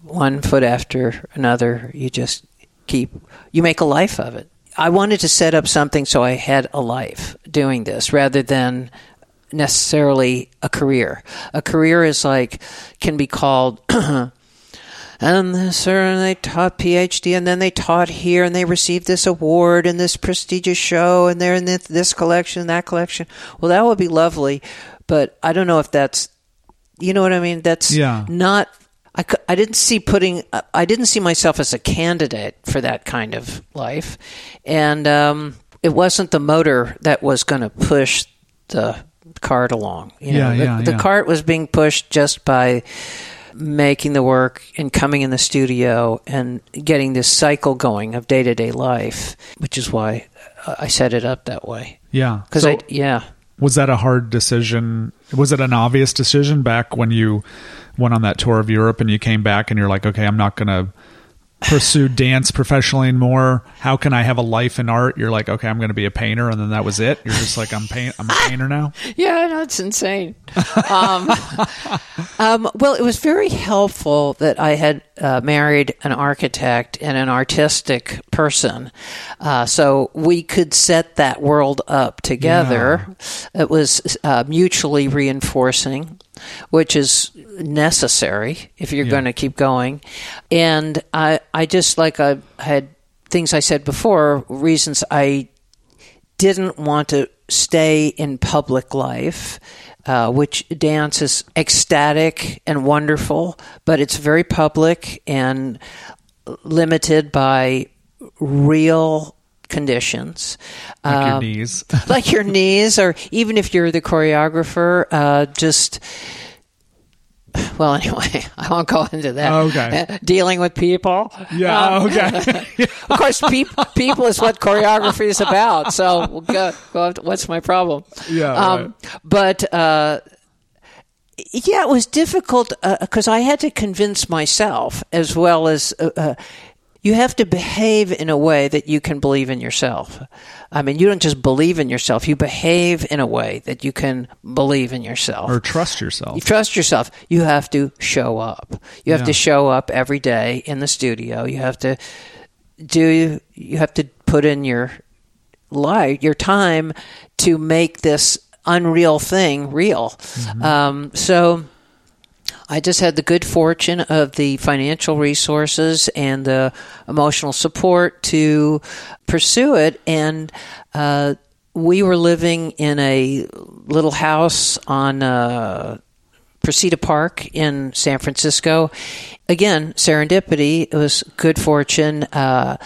one foot after another. You just keep. You make a life of it. I wanted to set up something so I had a life doing this rather than necessarily a career. A career is like can be called and this and they taught PhD and then they taught here and they received this award and this prestigious show and they're in this, this collection and that collection. Well, that would be lovely, but I don't know if that's you know what I mean. That's Yeah. not. I, I didn't see putting. I didn't see myself as a candidate for that kind of life, and um, it wasn't the motor that was going to push the cart along. You know, Yeah, the, yeah, the yeah. cart was being pushed just by making the work and coming in the studio and getting this cycle going of day to day life, which is why uh, I set it up that way. Yeah. Because So I, yeah, was that a hard decision? Was it an obvious decision back when you went on that tour of Europe and you came back and you're like, okay, I'm not going to pursue dance professionally and more? How can I have a life in art? You're like, okay, I'm going to be a painter, and then that was it. You're just like, I'm paint, I'm a painter now. Yeah, I know it's insane. um, um, well, it was very helpful that I had uh, married an architect and an artistic person, uh, so we could set that world up together. It was uh, mutually reinforcing, which is necessary if you're Yeah. going to keep going. And I, I just like I had things I said before, reasons I didn't want to stay in public life, uh, which dance is ecstatic and wonderful, but it's very public and limited by real conditions. Like your Um, knees. like your knees, or even if you're the choreographer, uh, just. Well, anyway, I won't go into that. Okay. Uh, dealing with people. Yeah. Um, okay. of course, peop people is what choreography is about. So, we'll go, go, what's my problem? Yeah, Um, But uh, yeah, it was difficult because I had to convince myself as well as. Uh, uh, you have to behave in a way that you can believe in yourself. I mean, you don't just believe in yourself, you behave in a way that you can believe in yourself. or trust yourself. You trust yourself. You have to show up. You have Yeah. to show up every day in the studio. You have to do. You have to put in your life, your time to make this unreal thing real. Um, so. I just had the good fortune of the financial resources and the emotional support to pursue it. And uh, we were living in a little house on uh, Presidio Park in San Francisco. Again, serendipity. It was good fortune. Uh,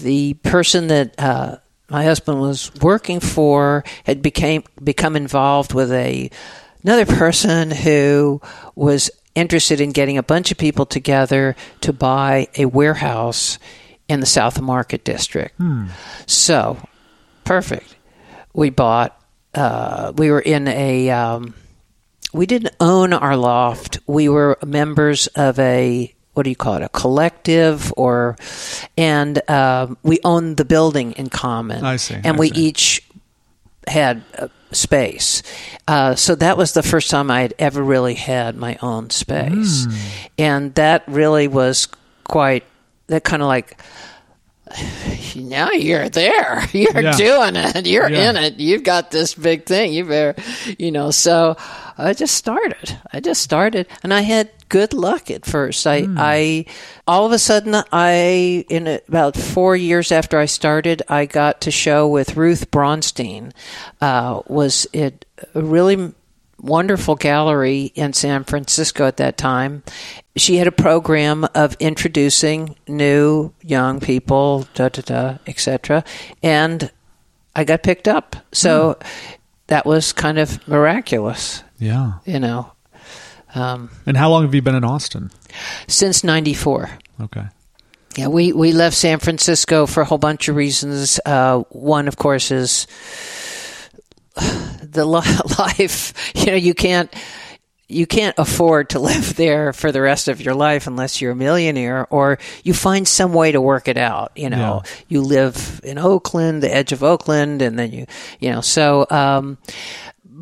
the person that uh, my husband was working for had became become involved with a another person who was interested in getting a bunch of people together to buy a warehouse in the South Market District. So, perfect. We bought. Uh, we were in a. Um, we didn't own our loft. We were members of a what do you call it? A collective, or and um, we owned the building in common. I see, And I we see. each had uh, space. Uh, so that was the first time I had ever really had my own space, Hmm. and that really was quite. That kind of like. Now you're there. You're Yeah. doing it. You're Yeah. in it. You've got this big thing. You better, you know. So I just started. I just started, and I had good luck at first. I, I, all of a sudden, I, in about four years after I started, I got to show with Ruth Braunstein. Uh, was it a really wonderful gallery in San Francisco at that time. She had a program of introducing new young people, da da da, etc. And I got picked up. So that was kind of miraculous, Yeah. you know. Um, And how long have you been in Austin? since '94. Okay. Yeah, we, we left San Francisco for a whole bunch of reasons. Uh, one, of course, is the li- life. You know, you can't you can't afford to live there for the rest of your life unless you're a millionaire or you find some way to work it out. You know, Yeah. you live in Oakland, the edge of Oakland, and then you you know so. Um,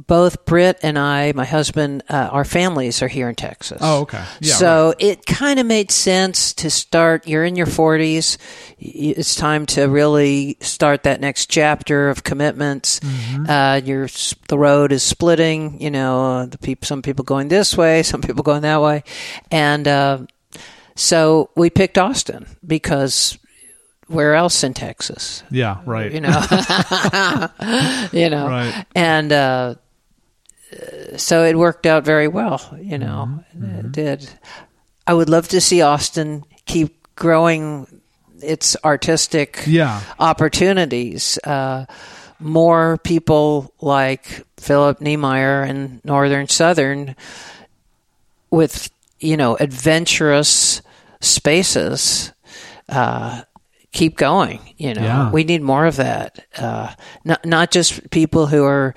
both Britt and I, my husband, uh, our families are here in Texas. Oh, okay. Yeah, so it kind of made sense to start. You're in your 40s. It's time to really start that next chapter of commitments. Mm-hmm. Uh, you're, the road is splitting. You know, uh, the people, some people going this way, some people going that way, and uh, so we picked Austin because where else in Texas? Yeah. Right. You know, you know, Right. and uh, so it worked out very well. You know, Mm-hmm. it did. I would love to see Austin keep growing its artistic Yeah. opportunities. Uh, more people like Philip Niemeyer and Northern Southern with you know adventurous spaces uh, keep going. You know, Yeah. we need more of that. Uh, not not just people who are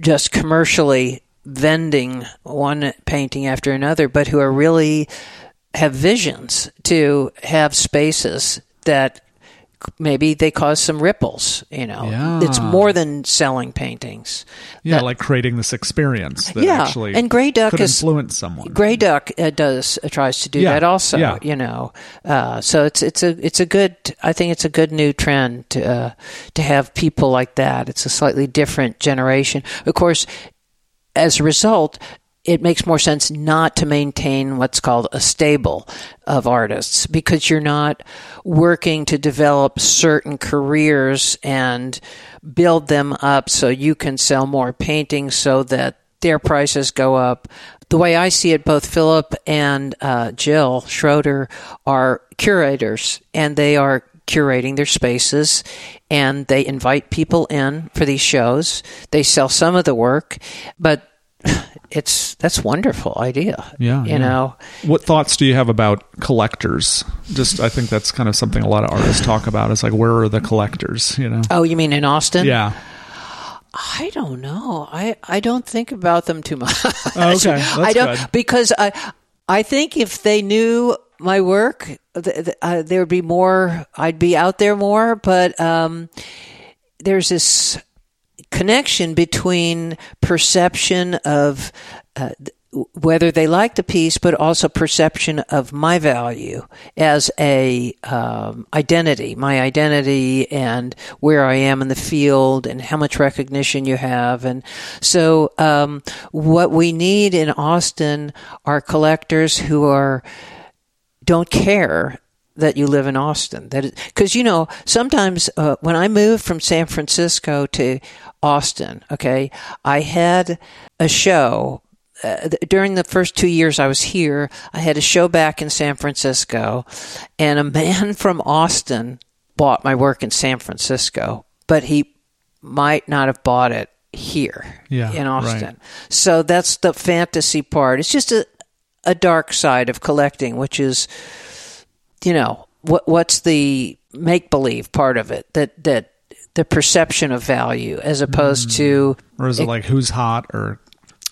just commercially vending one painting after another, but who are really have visions to have spaces that maybe they cause some ripples. You know, Yeah. it's more than selling paintings. Yeah. That- like creating this experience that Yeah, actually and Grey Duck could is- influence someone. Grey Duck uh, does uh, tries to do Yeah, that also. yeah. You know, uh, so it's it's a it's a good. I think it's a good new trend to uh, to have people like that. It's a slightly different generation. Of course, as a result. It makes more sense not to maintain what's called a stable of artists because you're not working to develop certain careers and build them up so you can sell more paintings so that their prices go up. The way I see it, both Philip and uh, Jill Schroeder are curators, and they are curating their spaces, and they invite people in for these shows. They sell some of the work, but it's that's wonderful idea. Yeah, you yeah. know. What thoughts do you have about collectors? Just, I think that's kind of something a lot of artists talk about. It's like, where are the collectors? You know? Oh, you mean in Austin? Yeah. I don't know. I, I don't think about them too much. Oh, okay. That's I don't good. because I I think if they knew my work, th- th- uh, there would be more. I'd be out there more. But um, there's this connection between perception of uh, whether they like the piece, but also perception of my value as a um, identity, my identity, and where I am in the field, and how much recognition you have, and so um, what we need in Austin are collectors who are don't care that you live in Austin. That because you know sometimes uh, when I moved from San Francisco to Austin, okay, I had a show. Uh, th- during the first two years I was here, I had a show back in San Francisco, and a man from Austin bought my work in San Francisco, but he might not have bought it here Yeah, in Austin. right. So that's the fantasy part. It's just a a dark side of collecting, which is you know what what's the make believe part of it that that the perception of value as opposed to Or is it like who's hot or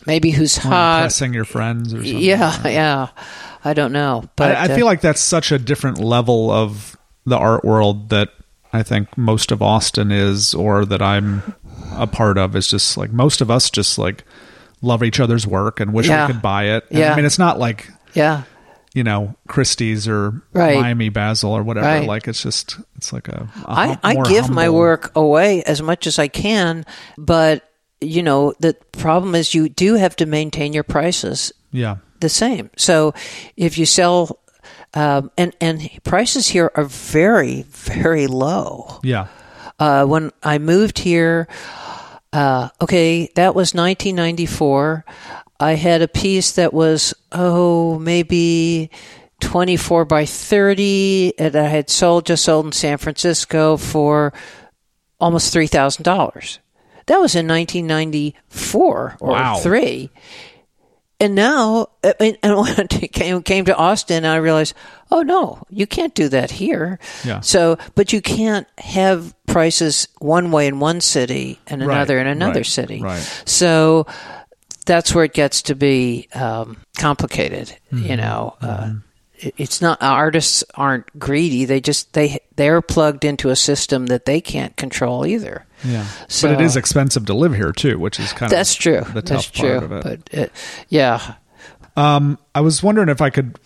maybe who's hot. impressing your friends or something? Yeah, yeah. I don't know, but I, I uh, feel like that's such a different level of the art world that I think most of Austin is, or that I'm a part of. Is just like most of us just like love each other's work and wish Yeah. we could buy it. And, Yeah. I mean, it's not like yeah, you know Christie's or Right. Miami Basel or whatever. Right. Like it's just it's like a, a I, I give my work away as much as I can, but you know the problem is you do have to maintain your prices Yeah, the same. So if you sell, um, and and prices here are very very low. yeah, Uh, when I moved here, uh, okay, that was 1994. I had a piece that was oh maybe 24 by 30 that I had sold just sold in San Francisco for almost three thousand dollars. That was in 1994 or Wow. three. And now, and when I came came to Austin, I realized, oh no, you can't do that here. Yeah. So, but you can't have prices one way in one city and Right, another in another right, city. right. So that's where it gets to be um, complicated. Mm-hmm. You know, uh, it- it's not artists aren't greedy. They just they they're plugged into a system that they can't control either. yeah. So- but it is expensive to live here too, which is kind That's of true. The That's tough true. of it. But it, yeah, Um, I was wondering if I could.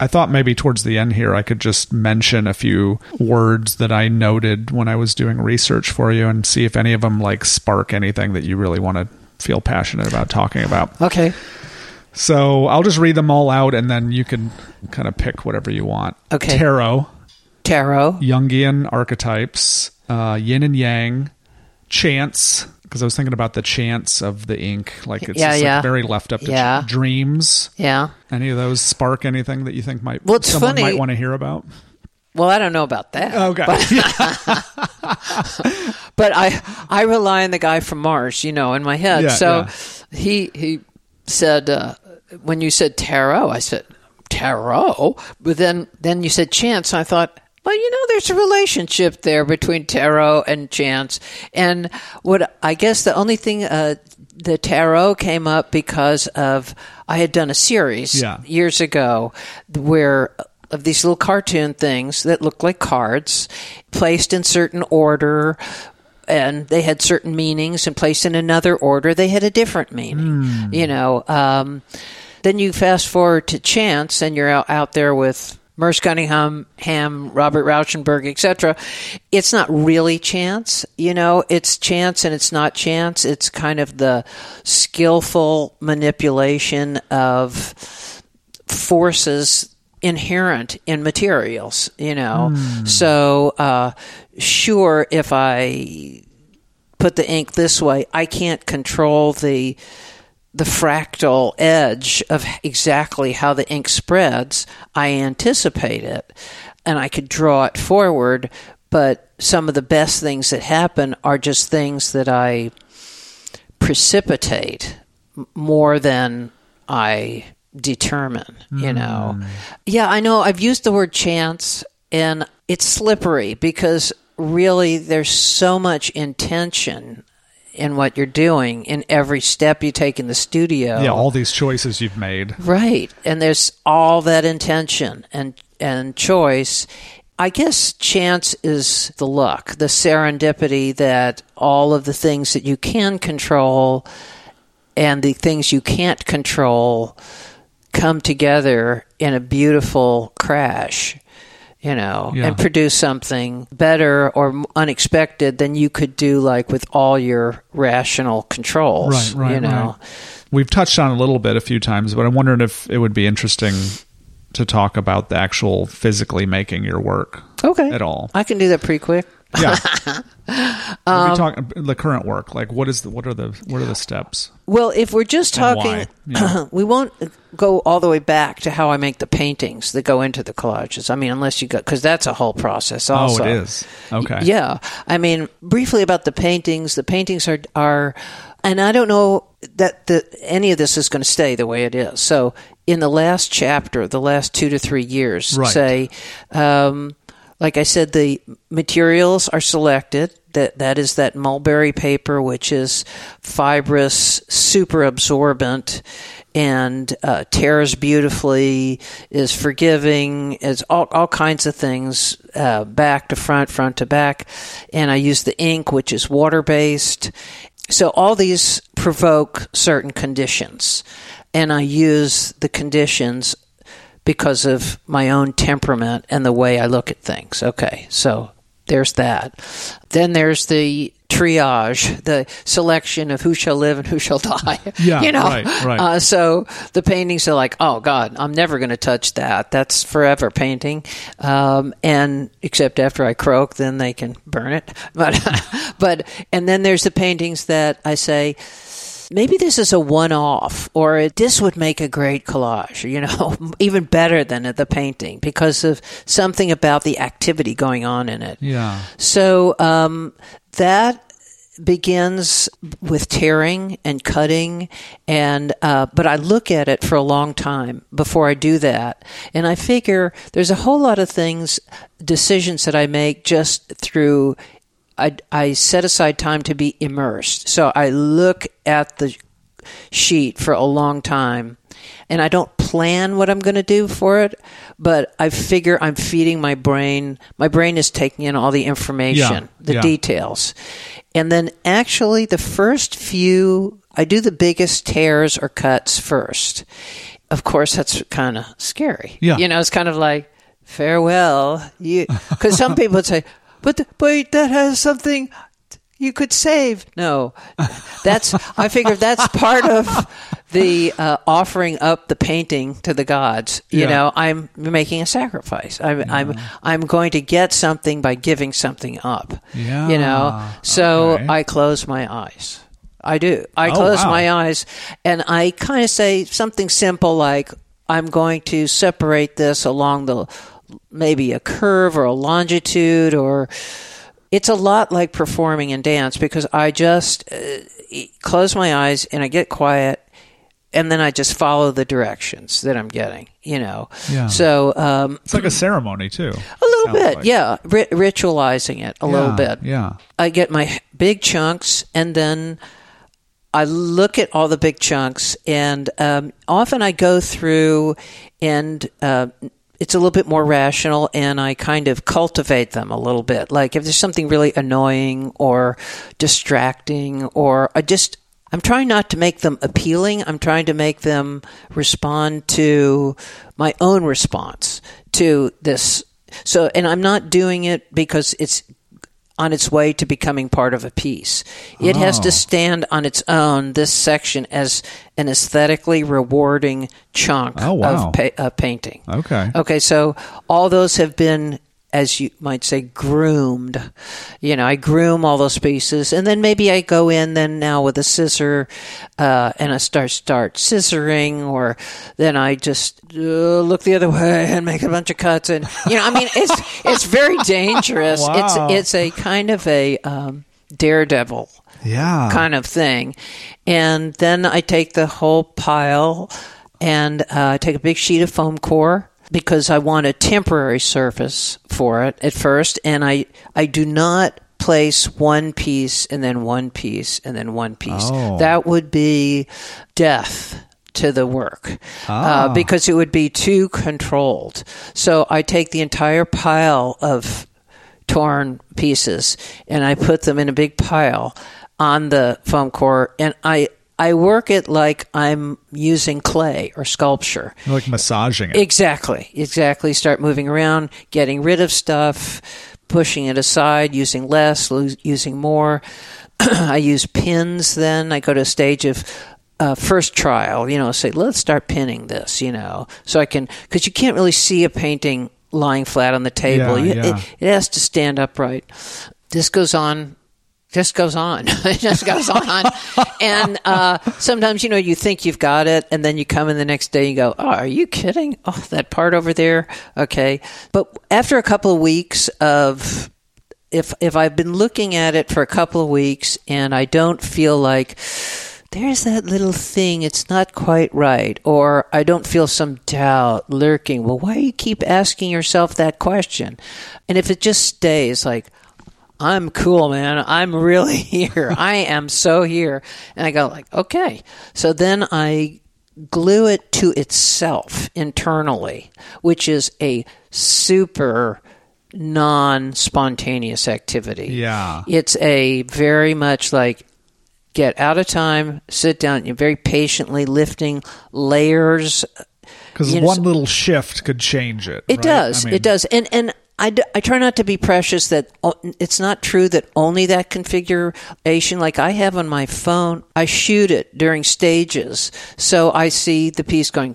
I thought maybe towards the end here I could just mention a few words that I noted when I was doing research for you and see if any of them like spark anything that you really want to feel passionate about talking about. okay, So I'll just read them all out and then you can kind of pick whatever you want. Okay. Tarot, tarot. Jungian archetypes, uh, yin and yang, chance, because I was thinking about the chance of the ink, like it's Yeah, just, like, very left up to ch- Yeah. dreams. Yeah. Any of those spark anything that you think might Well, someone funny- might want to hear about? Well, I don't know about that. Okay. but I I rely on the guy from Mars, you know, in my head. Yeah, so yeah. he he said uh, when you said tarot, I said tarot, but then then you said chance. I thought. Well, you know, there's a relationship there between tarot and chance, and what I guess the only thing uh, the tarot came up because of I had done a series Yeah. years ago where of these little cartoon things that look like cards placed in certain order and they had certain meanings and placed in another order they had a different meaning you know um, then you fast forward to chance and you're out, out there with Merce Cunningham, Ham, Robert Rauschenberg, etc. It's not really chance, you know. It's chance and it's not chance. It's kind of the skillful manipulation of forces inherent in materials, you know. So, uh, sure, if I put the ink this way, I can't control the the fractal edge of exactly how the ink spreads. I anticipate it, and I could draw it forward. But some of the best things that happen are just things that I precipitate more than I determine, you mm. know. Yeah, I know I've used the word chance and it's slippery because really there's so much intention in what you're doing in every step you take in the studio. Yeah, all these choices you've made. Right. And there's all that intention and and choice. I guess chance is the luck, the serendipity that all of the things that you can control and the things you can't control come together in a beautiful crash, you know, Yeah. and produce something better or unexpected than you could do like with all your rational controls, Right, right, you know. right. We've touched on a little bit a few times, but I'm wondering if it would be interesting to talk about the actual physically making your work Okay. at all. I can do that pretty quick. Yeah. Um, talk the current work. Like what is the what are the what are the steps? Well, if we're just talking. Yeah. we won't go all the way back to how I make the paintings that go into the collages. I mean, unless you got because that's a whole process. Also, Oh, it is. Okay. Yeah, I mean, briefly about the paintings. The paintings are are and I don't know that the, any of this is going to stay the way it is. So, in the last chapter, the last two to three years, Right. say, um, like I said, the materials are selected. That that is that mulberry paper, which is fibrous, super absorbent, and uh, tears beautifully, is forgiving, is all all kinds of things, uh, back to front, front to back, and I use the ink, which is water based. So all these provoke certain conditions, and I use the conditions because of my own temperament and the way I look at things. Okay, so there's that. Then there's the triage, the selection of who shall live and who shall die. Yeah, you know. right, right. Uh, so the paintings are like, oh God, I'm never going to touch that. That's forever painting. Um, and except after I croak, then they can burn it. But but and then there's the paintings that I say maybe this is a one-off or this would make a great collage you know even better than the painting because of something about the activity going on in it Yeah. so um, that begins with tearing and cutting and uh, but i look at it for a long time before i do that and i figure there's a whole lot of things decisions that i make just through I, I set aside time to be immersed. So I look at the sheet for a long time and I don't plan what I'm going to do for it, but I figure I'm feeding my brain. My brain is taking in all the information, Yeah, the yeah. details. And then actually, the first few, I do the biggest tears or cuts first. Of course, that's kind of scary. Yeah. You know, it's kind of like, farewell. You, because some people would say, but, but that has something you could save. No, that's, I figure that's part of the uh, offering up the painting to the gods. You Yeah. know, I'm making a sacrifice. I'm, I'm, I'm going to get something by giving something up. Yeah, You know, so okay. I close my eyes. I do. I Oh, close wow. my eyes and I kind of say something simple like, I'm going to separate this along the maybe a curve or a longitude or it's a lot like performing in dance because I just uh, close my eyes and I get quiet and then I just follow the directions that I'm getting, you know. Yeah. So um, It's like a ceremony too. a little bit, like. yeah, ri- ritualizing it a little bit. Yeah. I get my big chunks and then I look at all the big chunks and um, often I go through and uh, it's a little bit more rational and I kind of cultivate them a little bit. Like if there's something really annoying or distracting or I just I'm trying not to make them appealing. I'm trying to make them respond to my own response to this. So, and I'm not doing it because it's on its way to becoming part of a piece. It has Oh. to stand on its own, this section, as an aesthetically rewarding chunk Oh, wow. of pa- uh, painting. Okay. Okay, so all those have been, as you might say, groomed. You know, I groom all those pieces, and then maybe I go in then now with a scissor, uh, and I start start scissoring, or then I just uh, look the other way and make a bunch of cuts, and you know, I mean, it's it's very dangerous. Wow. It's it's a kind of a um, daredevil Yeah. kind of thing. And then I take the whole pile and uh, I take a big sheet of foam core because I want a temporary surface for it at first. And I, I do not place one piece and then one piece and then one piece. Oh. That would be death to the work Ah. uh, because it would be too controlled. So I take the entire pile of torn pieces and I put them in a big pile on the foam core and I I work it like I'm using clay or sculpture. Like massaging it. Exactly. Exactly. Start moving around, getting rid of stuff, pushing it aside, using less, lo- using more. I use pins then. I go to a stage of uh, first trial, you know, say, let's start pinning this, you know, so I can, because you can't really see a painting lying flat on the table. Yeah, You- yeah. It, it has to stand upright. This goes on just goes on. it just goes on. and uh, sometimes, you know, you think you've got it, and then you come in the next day and you go, oh, are you kidding? Oh, that part over there? Okay. But after a couple of weeks of if if I've been looking at it for a couple of weeks and I don't feel like there's that little thing, it's not quite right, or I don't feel some doubt lurking. Well, why do you keep asking yourself that question? And if it just stays like, I'm cool, man. I'm really here. I am so here. And I go like, okay. So then I glue it to itself internally, which is a super non spontaneous activity. Yeah. It's a very much like get out of time, sit down, you're very patiently lifting layers. Because You know, one little shift could change it. It right? does. I mean, it does. And and I, d- I try not to be precious that o- it's not true that only that configuration like I have on my phone I shoot it during stages so I see the piece going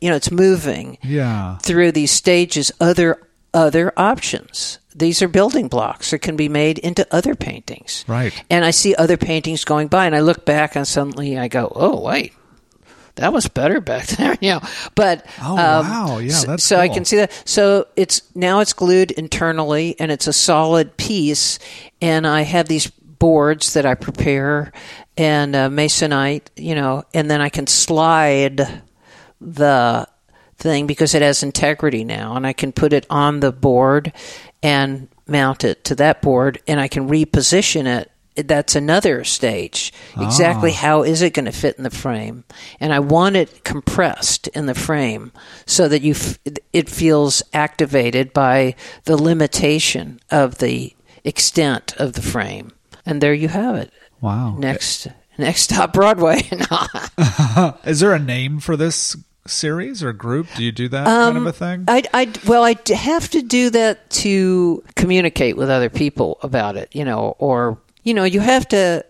you know it's moving Yeah. through these stages other other options these are building blocks that can be made into other paintings Right. and I see other paintings going by and I look back and suddenly I go oh wait that was better back there you know but Oh, um, wow. Yeah, so, that's so I can see that. So it's now it's glued internally and it's a solid piece and I have these boards that I prepare and uh, masonite you know and then I can slide the thing because it has integrity now and I can put it on the board and mount it to that board and I can reposition it that's another stage. Exactly how is it going to fit in the frame? And I want it compressed in the frame so that you f- it feels activated by the limitation of the extent of the frame. And there you have it. Wow. next next stop Broadway. Is there a name for this series or group? Do you do that kind Um, of a thing? I, I, well, I have to do that to communicate with other people about it, you know, or you know, you have to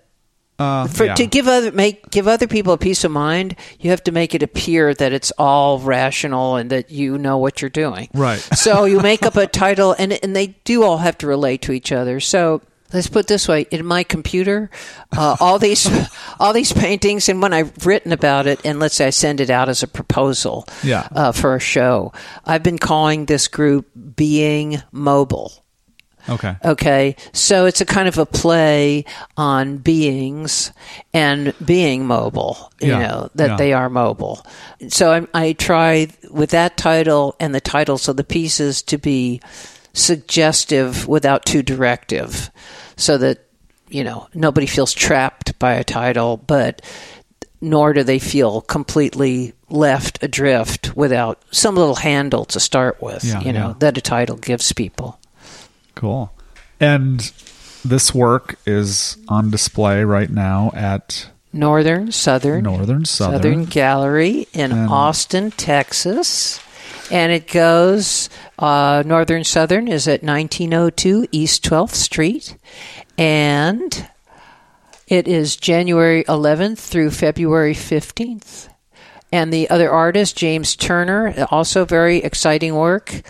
Uh, for yeah. to give other make give other people a peace of mind. You have to make it appear that it's all rational and that you know what you're doing. Right. So you make up a title, and and they do all have to relate to each other. So. Let's put it this way: in my computer, uh, all these, all these paintings, and when I've written about it, and let's say I send it out as a proposal, Yeah. uh, for a show, I've been calling this group "Being Mobile." Okay. Okay, so it's a kind of a play on beings and being mobile. You Yeah, know that yeah. they are mobile. So I, I try with that title and the titles of the pieces to be suggestive without too directive, so that you know nobody feels trapped by a title, but nor do they feel completely left adrift without some little handle to start with. Yeah, you know yeah. that a title gives people. Cool. And this work is on display right now at Northern, Southern, Northern Southern. Southern Gallery in And- Austin, Texas. And it goes, uh, Northern Southern is at 1902 East 12th Street. And it is January 11th through February 15th. And the other artist, James Turner, also very exciting work.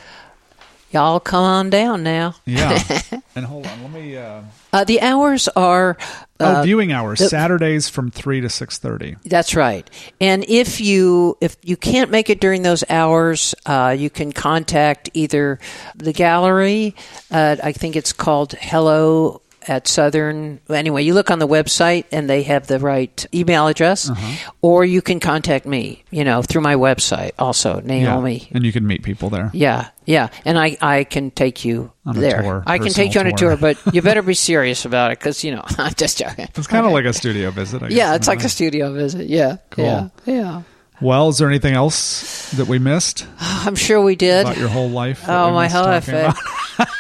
Y'all come on down now. Yeah. and hold on, let me. Uh, Uh, the hours are. oh, Uh, viewing hours the- Saturdays from three to six thirty. That's right. And if you if you can't make it during those hours, uh, you can contact either the gallery. Uh, I think it's called Hello at Southern. Anyway, you look on the website and they have the right email address, uh-huh. or you can contact me. You know through my website also Naomi. and you can meet people there. Yeah, yeah, and I, I can take you On a there. tour, I can take you on a tour, but you better be serious about it because you know I'm just joking. It's kind of like a studio visit. I guess, Yeah, it's like a studio visit. Yeah, Cool. yeah, yeah. Well, is there anything else that we missed I'm sure we did. about your whole life? Oh my whole life!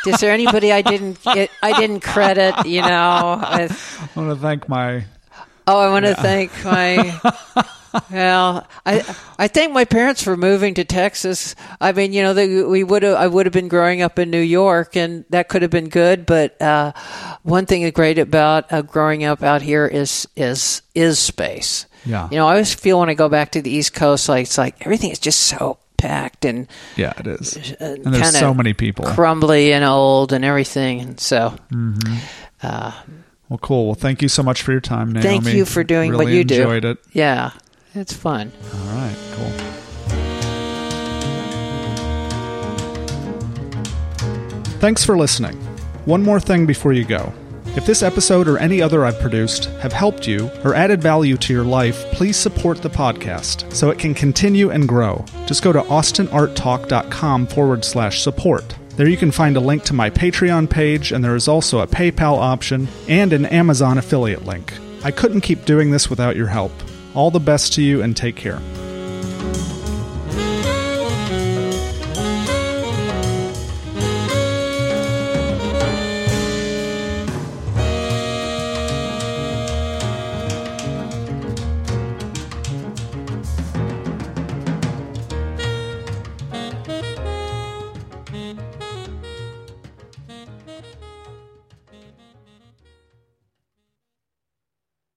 Is there anybody I didn't get? I didn't credit. You know. I, I want to thank my. oh, I want to thank my. Well, I I thank my parents for moving to Texas. I mean, you know, they, we would have I would have been growing up in New York, and that could have been good. But uh, one thing that's great about uh, growing up out here is is is space. Yeah. You know, I always feel when I go back to the East Coast, like it's like everything is just so packed and Yeah, it is. Uh, and there's so many people. crumbly and old and everything. And so, mm-hmm. uh, Well, cool. Well, thank you so much for your time, Naomi. thank you for doing really what you do. Really enjoyed it. Yeah, it's fun. All right, cool. Thanks for listening. One more thing before you go. If this episode or any other I've produced have helped you or added value to your life, please support the podcast so it can continue and grow. Just go to austinarttalk.com forward slash support. There you can find a link to my Patreon page, and there is also a PayPal option and an Amazon affiliate link. I couldn't keep doing this without your help. All the best to you and take care.